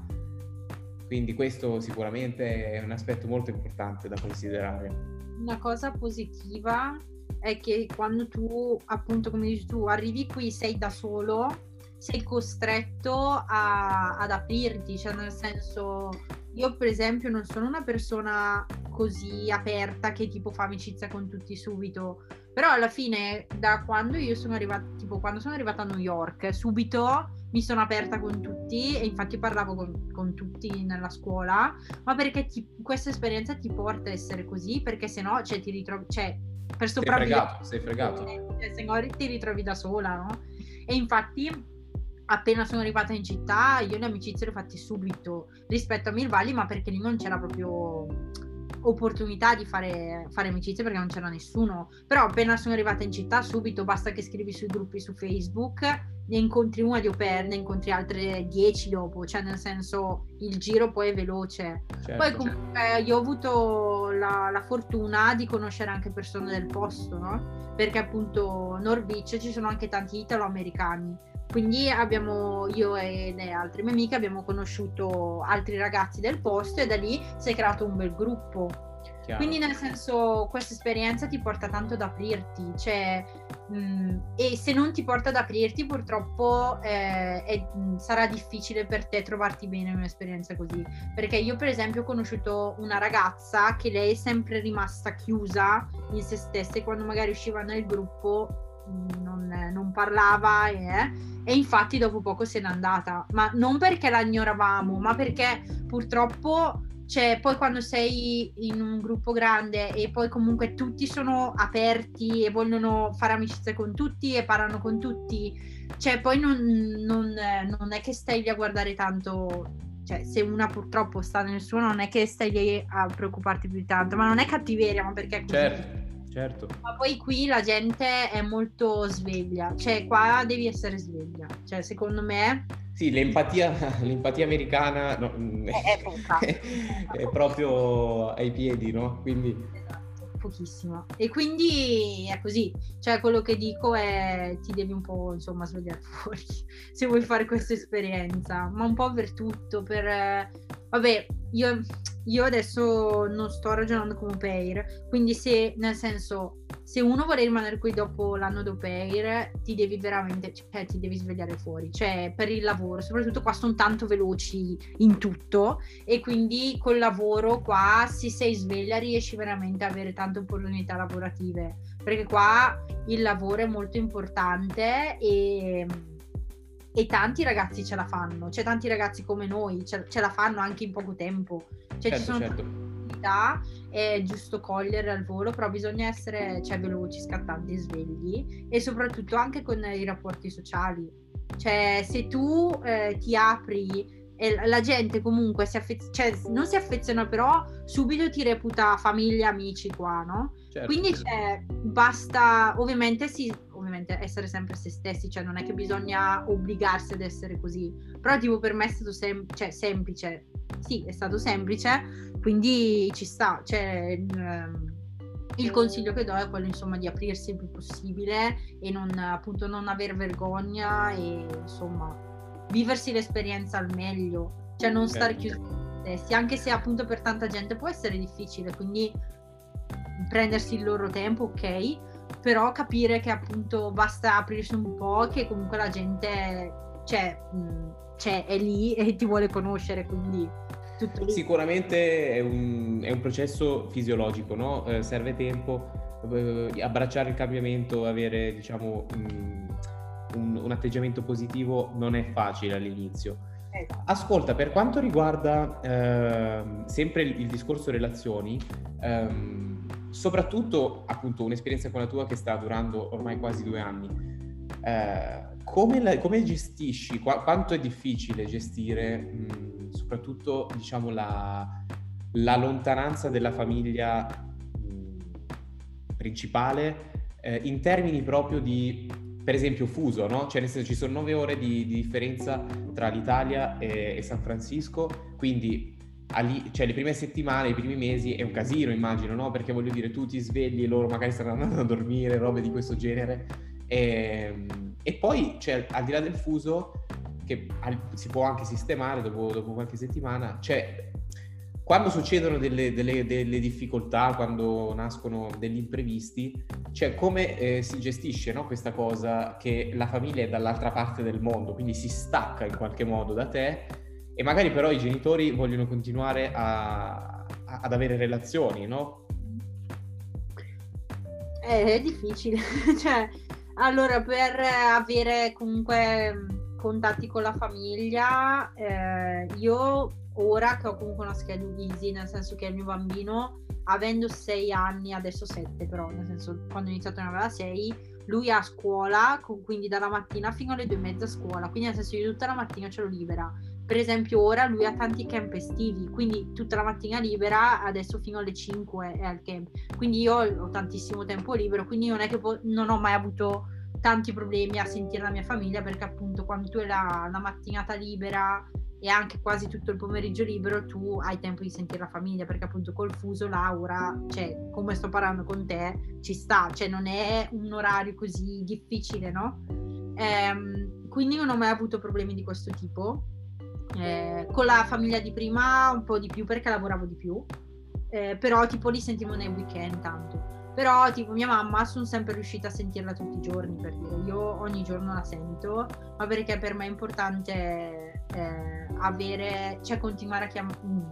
Quindi questo sicuramente è un aspetto molto importante da considerare. Una cosa positiva è che quando tu, appunto, come dici tu, arrivi qui, sei da solo, sei costretto a, ad aprirti, cioè nel senso io per esempio non sono una persona così aperta che tipo fa amicizia con tutti subito, però alla fine da quando io sono arrivata, tipo quando sono arrivata a New York, subito mi sono aperta con tutti e infatti parlavo con, con tutti nella scuola, ma perché ti, questa esperienza ti porta a essere così, perché se no cioè, ti ritrovi, cioè per sopravvivere... Sei fregato, sei fregato. Cioè, se no ti ritrovi da sola, no? E infatti appena sono arrivata in città io le amicizie le ho fatte subito rispetto a Mirvalli ma perché lì non c'era proprio opportunità di fare, fare amicizie perché non c'era nessuno però appena sono arrivata in città subito basta che scrivi sui gruppi su Facebook ne incontri una di Oper ne incontri altre dieci dopo cioè nel senso il giro poi è veloce certo, poi comunque certo. io ho avuto la, la, fortuna di conoscere anche persone del posto no? perché appunto Norwich ci sono anche tanti italo-americani quindi abbiamo, io e le altre mie amiche abbiamo conosciuto altri ragazzi del posto e da lì si è creato un bel gruppo. Chiaro. Quindi nel senso questa esperienza ti porta tanto ad aprirti, cioè, mh, mm, e se non ti porta ad aprirti purtroppo eh, è, mm, sarà difficile per te trovarti bene in un'esperienza così, perché io per esempio ho conosciuto una ragazza che lei è sempre rimasta chiusa in se stessa e quando magari usciva nel gruppo non, non parlava eh, e infatti dopo poco se n'è andata, ma non perché la ignoravamo, ma perché purtroppo cioè, poi quando sei in un gruppo grande e poi comunque tutti sono aperti e vogliono fare amicizia con tutti e parlano con tutti, cioè poi non, non, non è che stai lì a guardare tanto cioè se una purtroppo sta nel suo non è che stai lì a preoccuparti più tanto, ma non è cattiveria, ma perché. Certo. Certo. Ma poi qui la gente è molto sveglia, cioè qua devi essere sveglia, cioè secondo me... Sì, l'empatia, l'empatia americana no, è, è, è, proprio ai piedi, no? Quindi... Esatto, pochissimo. E quindi è così, cioè quello che dico è ti devi un po' insomma svegliare fuori se vuoi fare questa esperienza, ma un po' per tutto, per... Vabbè, io io adesso non sto ragionando come pair, quindi se nel senso se uno vuole rimanere qui dopo l'anno d'opeir, ti devi veramente, cioè ti devi svegliare fuori, cioè per il lavoro, soprattutto qua sono tanto veloci in tutto e quindi col lavoro qua se sei sveglia riesci veramente a avere tante opportunità lavorative, perché qua il lavoro è molto importante e e tanti ragazzi ce la fanno, cioè tanti ragazzi come noi ce, ce la fanno anche in poco tempo. Cioè certo, ci sono certo. Opportunità, è giusto cogliere al volo, però bisogna essere cioè, veloci, scattanti, svegli e soprattutto anche con i rapporti sociali. Cioè se tu eh, ti apri e la gente comunque si affez- cioè, non si affeziona però subito ti reputa famiglia, amici qua, no? Certo, Quindi basta, ovviamente si ovviamente essere sempre se stessi, cioè non è che bisogna obbligarsi ad essere così, però tipo per me è stato sem- cioè, semplice, sì è stato semplice, quindi ci sta, cioè ehm, il consiglio che do è quello insomma di aprirsi il più possibile e non appunto non aver vergogna e insomma viversi l'esperienza al meglio, cioè non stare chiusi stessi, anche se appunto per tanta gente può essere difficile, quindi prendersi il loro tempo, ok, però capire che appunto basta aprirsi un po', che comunque la gente c'è, c'è è lì e ti vuole conoscere, quindi tutto lì. Sicuramente è un, è un processo fisiologico, no? Eh, serve tempo, eh, abbracciare il cambiamento, avere diciamo un, un, un, atteggiamento positivo non è facile all'inizio. Esatto. Ascolta, per quanto riguarda eh, sempre il, il, discorso relazioni, ehm, soprattutto appunto un'esperienza come la tua che sta durando ormai quasi due anni. Eh, come, la, come, gestisci, qu- quanto è difficile gestire mh, soprattutto diciamo la, la, lontananza della famiglia mh, principale eh, in termini proprio di per esempio fuso, no? Cioè nel senso ci sono nove ore di, di differenza tra l'Italia e, e San Francisco, quindi Ali, cioè le prime settimane, i primi mesi è un casino, immagino, no? Perché voglio dire, tu ti svegli e loro magari stanno andando a dormire, robe di questo genere. E, ehm, e poi, cioè, al di là del fuso, che si può anche sistemare dopo, dopo qualche settimana, cioè, quando succedono delle, delle, delle, difficoltà, quando nascono degli imprevisti, cioè come eh, si gestisce no? questa cosa che la famiglia è dall'altra parte del mondo, quindi si stacca in qualche modo da te e magari però i genitori vogliono continuare a, a, ad avere relazioni, no? Eh, è difficile, cioè, allora per avere comunque contatti con la famiglia, eh, io ora che ho comunque una schedule easy, nel senso che il mio bambino, avendo sei anni, adesso sette però, nel senso quando ho iniziato ne aveva sei, lui a scuola, quindi dalla mattina fino alle due e mezza scuola, quindi nel senso io tutta la mattina ce l'ho libera per esempio ora lui ha tanti camp estivi, quindi tutta la mattina libera, adesso fino alle 5 è al camp. Quindi io ho tantissimo tempo libero, quindi non è che po- non ho mai avuto tanti problemi a sentire la mia famiglia perché appunto quando tu hai la, la mattinata libera e anche quasi tutto il pomeriggio libero tu hai tempo di sentire la famiglia perché appunto col fuso Laura, cioè come sto parlando con te, ci sta, cioè non è un orario così difficile, no? Ehm, quindi non ho mai avuto problemi di questo tipo eh, con la famiglia di prima un po' di più perché lavoravo di più, eh, però tipo li sentivo nei weekend tanto. Però tipo mia mamma sono sempre riuscita a sentirla tutti i giorni per dire, io ogni giorno la sento, ma perché per me è importante eh, avere, cioè continuare a chiamare... Mm.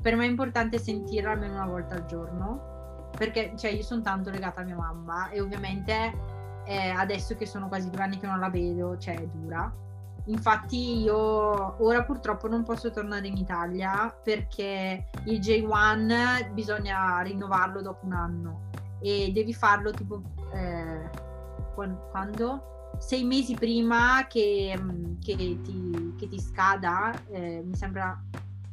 Per me è importante sentirla almeno una volta al giorno, perché cioè, io sono tanto legata a mia mamma e ovviamente eh, adesso che sono quasi due anni che non la vedo, cioè è dura, Infatti io ora purtroppo non posso tornare in Italia perché il J1 bisogna rinnovarlo dopo un anno e devi farlo tipo eh, quando? Sei mesi prima che, che, ti, che ti, scada, eh, mi sembra,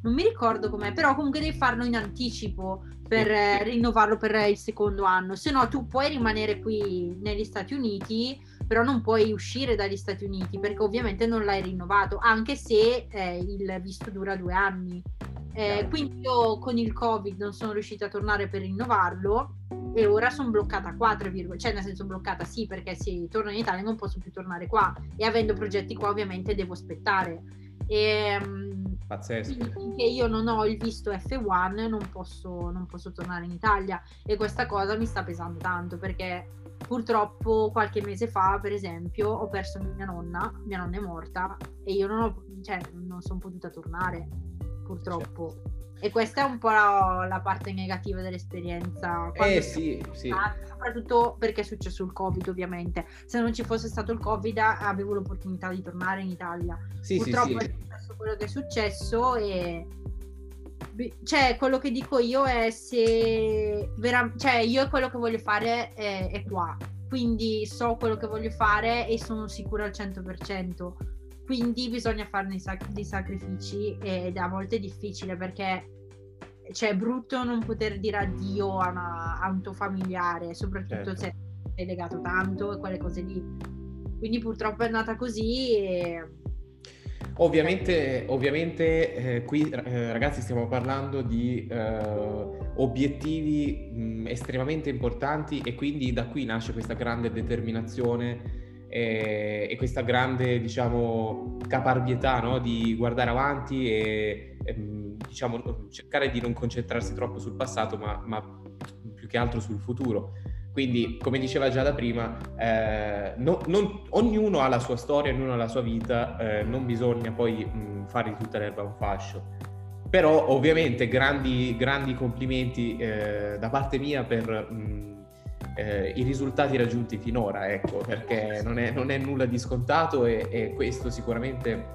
non mi ricordo com'è, però comunque devi farlo in anticipo per eh, rinnovarlo per il secondo anno, se no tu puoi rimanere qui negli Stati Uniti però non puoi uscire dagli Stati Uniti perché ovviamente non l'hai rinnovato, anche se eh, il visto dura due anni. Eh, quindi io con il Covid non sono riuscita a tornare per rinnovarlo e ora sono bloccata qua, virgolette, cioè nel senso bloccata sì perché se torno in Italia non posso più tornare qua e avendo progetti qua ovviamente devo aspettare. E, um, Pazzesco. Finché io non ho il visto F1 non posso, non posso tornare in Italia e questa cosa mi sta pesando tanto perché purtroppo qualche mese fa, per esempio, ho perso mia nonna, mia nonna è morta e io non, ho, cioè, non sono potuta tornare, purtroppo. Certo. E questa è un po' la, la parte negativa dell'esperienza. Eh sì, sì. Soprattutto perché è successo il Covid, ovviamente. Se non ci fosse stato il Covid avevo l'opportunità di tornare in Italia. Sì, Purtroppo sì, sì. è successo quello che è successo e cioè quello che dico io è se vera... cioè io quello che voglio fare è, è, qua quindi so quello che voglio fare e sono sicura al 100% quindi bisogna fare dei, sac- dei sacrifici ed a volte è difficile perché cioè, è brutto non poter dire addio a, una, a un tuo familiare, soprattutto certo. se sei legato tanto e quelle cose lì. Quindi purtroppo è andata così e... Ovviamente, ovviamente eh, qui eh, ragazzi stiamo parlando di eh, obiettivi mh, estremamente importanti e quindi da qui nasce questa grande determinazione e, e questa grande, diciamo, caparbietà no? di guardare avanti e, e, diciamo, cercare di non concentrarsi troppo sul passato, ma, ma, più che altro sul futuro. Quindi, come diceva già da prima, eh, no, non, ognuno ha la sua storia, ognuno ha la sua vita, eh, non bisogna poi mh, fare di tutta l'erba un fascio. Però ovviamente grandi, grandi complimenti eh, da parte mia per mh, eh, i risultati raggiunti finora, ecco, perché non è, non è nulla di scontato e, e questo sicuramente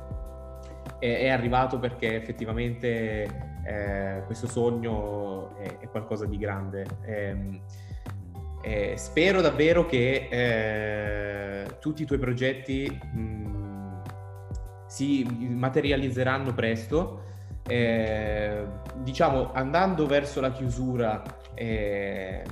è, è, arrivato perché effettivamente eh, questo sogno è, è, qualcosa di grande. Eh, spero davvero che eh, tutti i tuoi progetti mh, si materializzeranno presto. Eh, diciamo, andando verso la chiusura, eh,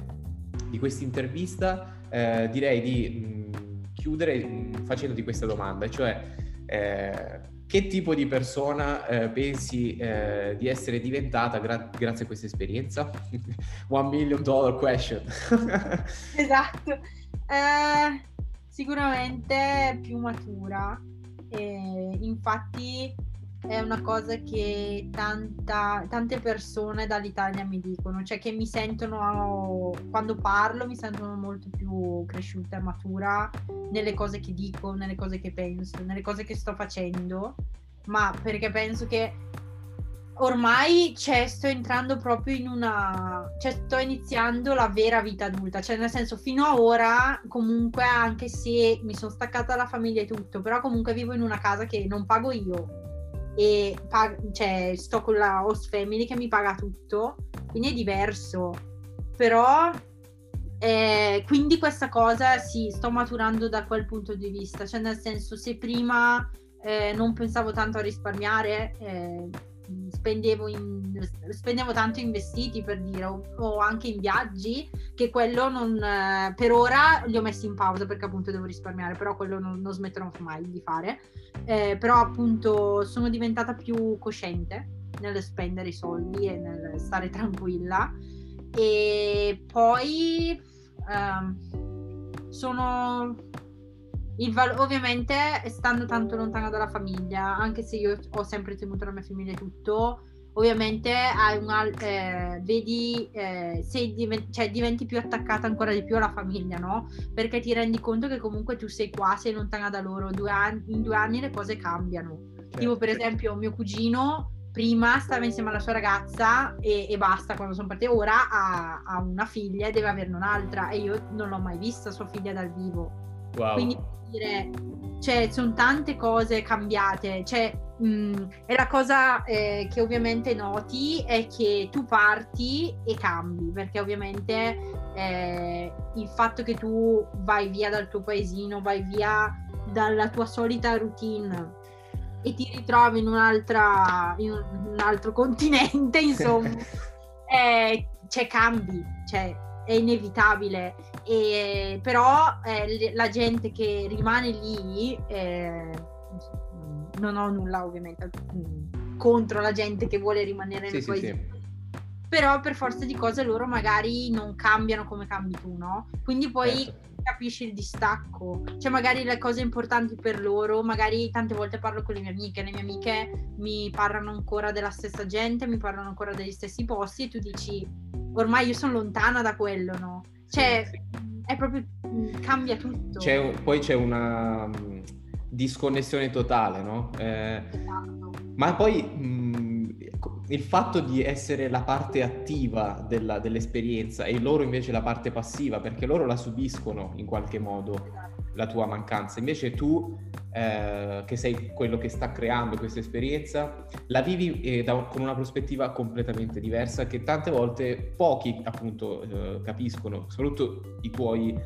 di questa intervista eh, direi di mh, chiudere mh, facendoti questa domanda, cioè eh, che tipo di persona eh, pensi eh, di essere diventata gra- grazie a questa esperienza? One million dollar question. esatto, eh, sicuramente più matura. infatti è una cosa che tanta, tante persone dall'Italia mi dicono, cioè che mi sentono, quando parlo, mi sentono molto più cresciuta e matura nelle cose che dico, nelle cose che penso, nelle cose che sto facendo, ma perché penso che ormai cioè, sto entrando proprio in una... cioè sto iniziando la vera vita adulta, cioè nel senso fino a ora comunque anche se mi sono staccata dalla famiglia e tutto, però comunque vivo in una casa che non pago io, e pag- cioè, sto con la host family che mi paga tutto, quindi è diverso. Però eh, quindi questa cosa sì, sto maturando da quel punto di vista, cioè nel senso se prima eh, non pensavo tanto a risparmiare, eh, spendevo, in, spendevo tanto in vestiti per dire, o, o anche in viaggi, che quello non, eh, per ora li ho messi in pausa perché appunto devo risparmiare, però quello non, non smetterò mai di fare. Eh, però appunto sono diventata più cosciente nel spendere i soldi e nel stare tranquilla. E poi ehm, sono Val- ovviamente stando tanto lontana dalla famiglia, anche se io ho sempre temuto la mia famiglia e tutto, ovviamente hai un al- eh, vedi eh, diven- cioè, diventi più attaccata ancora di più alla famiglia, no? Perché ti rendi conto che comunque tu sei qua, sei lontana da loro, due an- in due anni le cose cambiano. Certo. Tipo per esempio mio cugino prima stava insieme alla sua ragazza e, e basta quando sono partita, ora ha, ha, una figlia e deve averne un'altra e io non l'ho mai vista sua figlia dal vivo. Wow. Quindi dire, cioè, sono tante cose cambiate. Cioè, mh, mm, e la cosa eh, che ovviamente noti è che tu parti e cambi, perché ovviamente eh, il fatto che tu vai via dal tuo paesino, vai via dalla tua solita routine e ti ritrovi in, un'altra, in un altro continente, insomma, eh, cioè cambi, cioè è inevitabile e, però eh, la gente che rimane lì, eh, non ho nulla ovviamente contro la gente che vuole rimanere sì, nel sì, paese, sì. però per forza di cose loro magari non cambiano come cambi tu, no? Quindi poi Certo. capisci il distacco, cioè magari le cose importanti per loro, magari tante volte parlo con le mie amiche, le mie amiche mi parlano ancora della stessa gente, mi parlano ancora degli stessi posti e tu dici ormai io sono lontana da quello, no? Cioè è proprio cambia tutto. C'è poi c'è una mh, disconnessione totale, no? Eh, Esatto. ma poi mh, il fatto di essere la parte attiva della- dell'esperienza e loro invece la parte passiva, perché loro la subiscono in qualche modo la tua mancanza. Invece tu, eh, che sei quello che sta creando questa esperienza, la vivi eh, da- con una prospettiva completamente diversa che tante volte pochi appunto eh, capiscono, soprattutto i tuoi,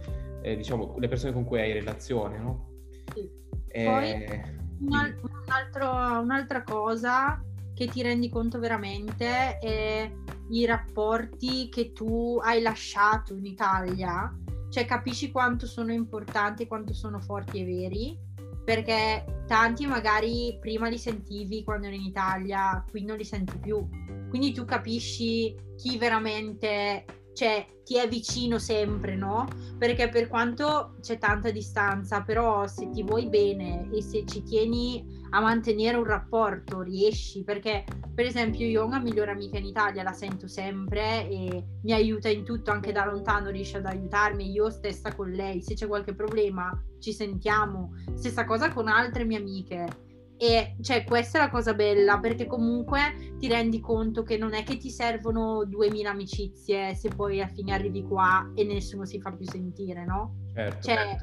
eh, diciamo, le persone con cui hai relazione, no? Sì. Eh, Un al- un altro- un'altra cosa che ti rendi conto veramente è i rapporti che tu hai lasciato in Italia, cioè capisci quanto sono importanti, quanto sono forti e veri, perché tanti magari prima li sentivi quando eri in Italia, qui non li senti più. Quindi tu capisci chi veramente cioè, ti è vicino sempre, no? Perché per quanto c'è tanta distanza, però se ti vuoi bene e se ci tieni a mantenere un rapporto, riesci, perché per esempio io ho una migliore amica in Italia, la sento sempre e mi aiuta in tutto, anche da lontano riesce ad aiutarmi, io stessa con lei, se c'è qualche problema ci sentiamo, stessa cosa con altre mie amiche. E cioè questa è la cosa bella perché comunque ti rendi conto che non è che ti servono 2000 amicizie se poi alla fine arrivi qua e nessuno si fa più sentire, no? certo. Cioè,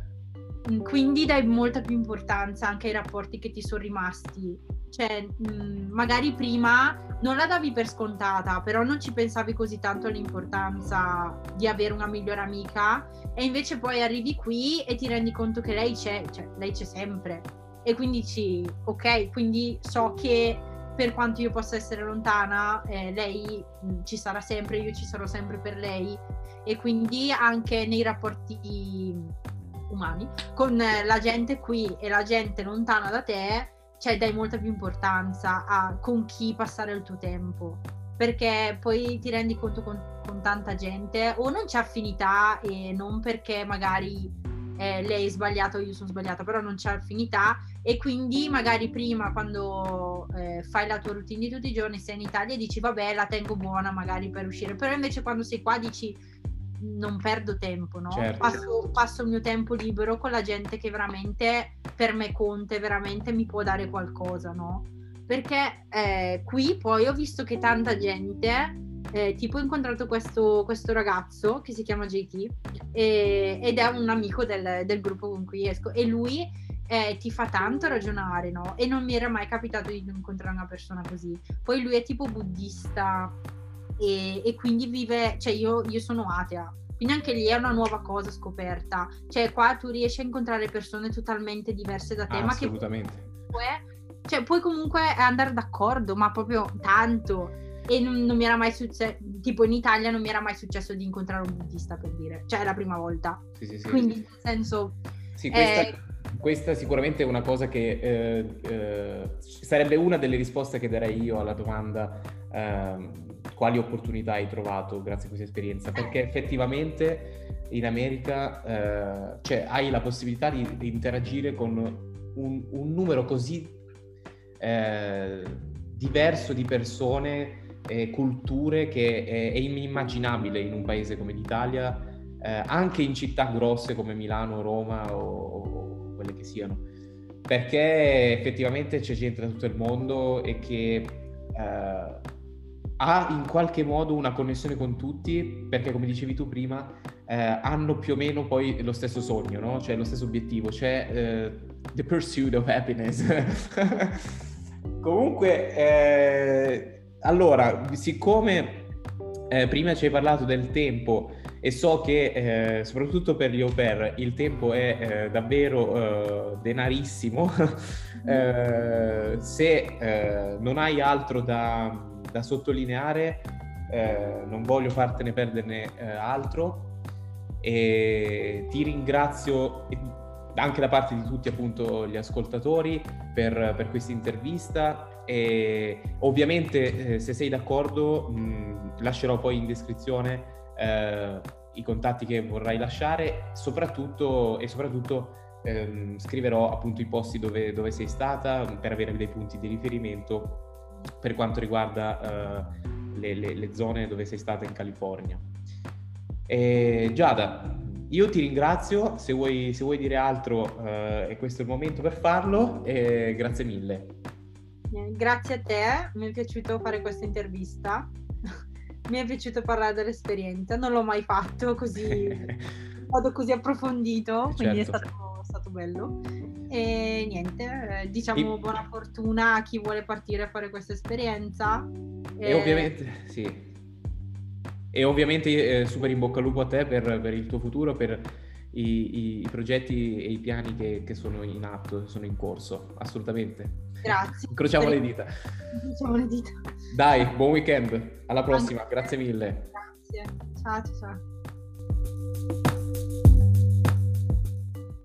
mh, quindi dai molta più importanza anche ai rapporti che ti sono rimasti. Cioè, mh, magari prima non la davi per scontata, però non ci pensavi così tanto all'importanza di avere una migliore amica e invece poi arrivi qui e ti rendi conto che lei c'è, cioè lei c'è sempre. E quindi dici, ok, quindi so che per quanto io possa essere lontana, eh, lei mh, ci sarà sempre, io ci sarò sempre per lei e quindi anche nei rapporti umani con eh, la gente qui e la gente lontana da te, cioè dai molta più importanza a con chi passare il tuo tempo. Perché poi ti rendi conto con, con tanta gente o non c'è affinità e non perché magari eh, lei è sbagliata o io sono sbagliata, però non c'è affinità e quindi magari prima quando eh, fai la tua routine di tutti i giorni sei in Italia e dici vabbè la tengo buona magari per uscire, però invece quando sei qua dici non perdo tempo, no? Certo. Passo, passo il mio tempo libero con la gente che veramente per me conta, e veramente mi può dare qualcosa, no? Perché eh, qui poi ho visto che tanta gente, eh, tipo ho incontrato questo, questo ragazzo che si chiama JT e- ed è un amico del, del gruppo con cui esco e lui eh, ti fa tanto ragionare, no? E non mi era mai capitato di incontrare una persona così. Poi lui è tipo buddista e, e quindi vive, cioè io, io sono atea, quindi anche lì è una nuova cosa scoperta. Cioè qua tu riesci a incontrare persone totalmente diverse da te, Ah, ma che assolutamente. comunque, cioè puoi comunque andare d'accordo, ma proprio tanto. E non, non mi era mai successo, tipo in Italia non mi era mai successo di incontrare un buddista per dire, cioè è la prima volta. Sì, sì, sì. Quindi nel senso, Sì, questa, Eh, questa sicuramente è una cosa che eh, eh, sarebbe una delle risposte che darei io alla domanda ehm, quali opportunità hai trovato grazie a questa esperienza, perché effettivamente in America eh, cioè, hai la possibilità di, di interagire con un, un numero così eh, diverso di persone e culture che è, è inimmaginabile in un paese come l'Italia eh, anche in città grosse come Milano, Roma o, o quelle che siano, perché effettivamente c'è gente da tutto il mondo e che eh, ha in qualche modo una connessione con tutti, perché come dicevi tu prima, eh, hanno più o meno poi lo stesso sogno, no? cioè lo stesso obiettivo, cioè eh, the pursuit of happiness. Comunque, eh, allora, siccome eh, prima ci hai parlato del tempo e so che eh, soprattutto per gli au pair il tempo è eh, davvero eh, denarissimo, eh, se eh, non hai altro da, da sottolineare, non voglio fartene perderne altro. E ti ringrazio anche da parte di tutti appunto gli ascoltatori per, per questa intervista e ovviamente eh, se sei d'accordo mh, lascerò poi in descrizione eh, i contatti che vorrai lasciare soprattutto, e soprattutto ehm, scriverò appunto i posti dove, dove, sei stata per avere dei punti di riferimento per quanto riguarda eh, le, le, le, zone dove sei stata in California. E, Giada, io ti ringrazio, se vuoi, se vuoi dire altro eh, è questo il momento per farlo e grazie mille. Grazie a te, mi è piaciuto fare questa intervista, mi è piaciuto parlare dell'esperienza, non l'ho mai fatto così, modo così approfondito, quindi certo. è stato, stato, bello. E niente, eh, diciamo e... buona fortuna a chi vuole partire a fare questa esperienza. E, e ovviamente, sì, e ovviamente eh, super in bocca al lupo a te per, per il tuo futuro, per i, i, i, progetti e i piani che, che, sono in atto, sono in corso, assolutamente. Grazie. Incrociamo per... le dita. Incrociamo le dita. Dai, buon weekend. Alla prossima, grazie mille. Grazie. Ciao, ciao.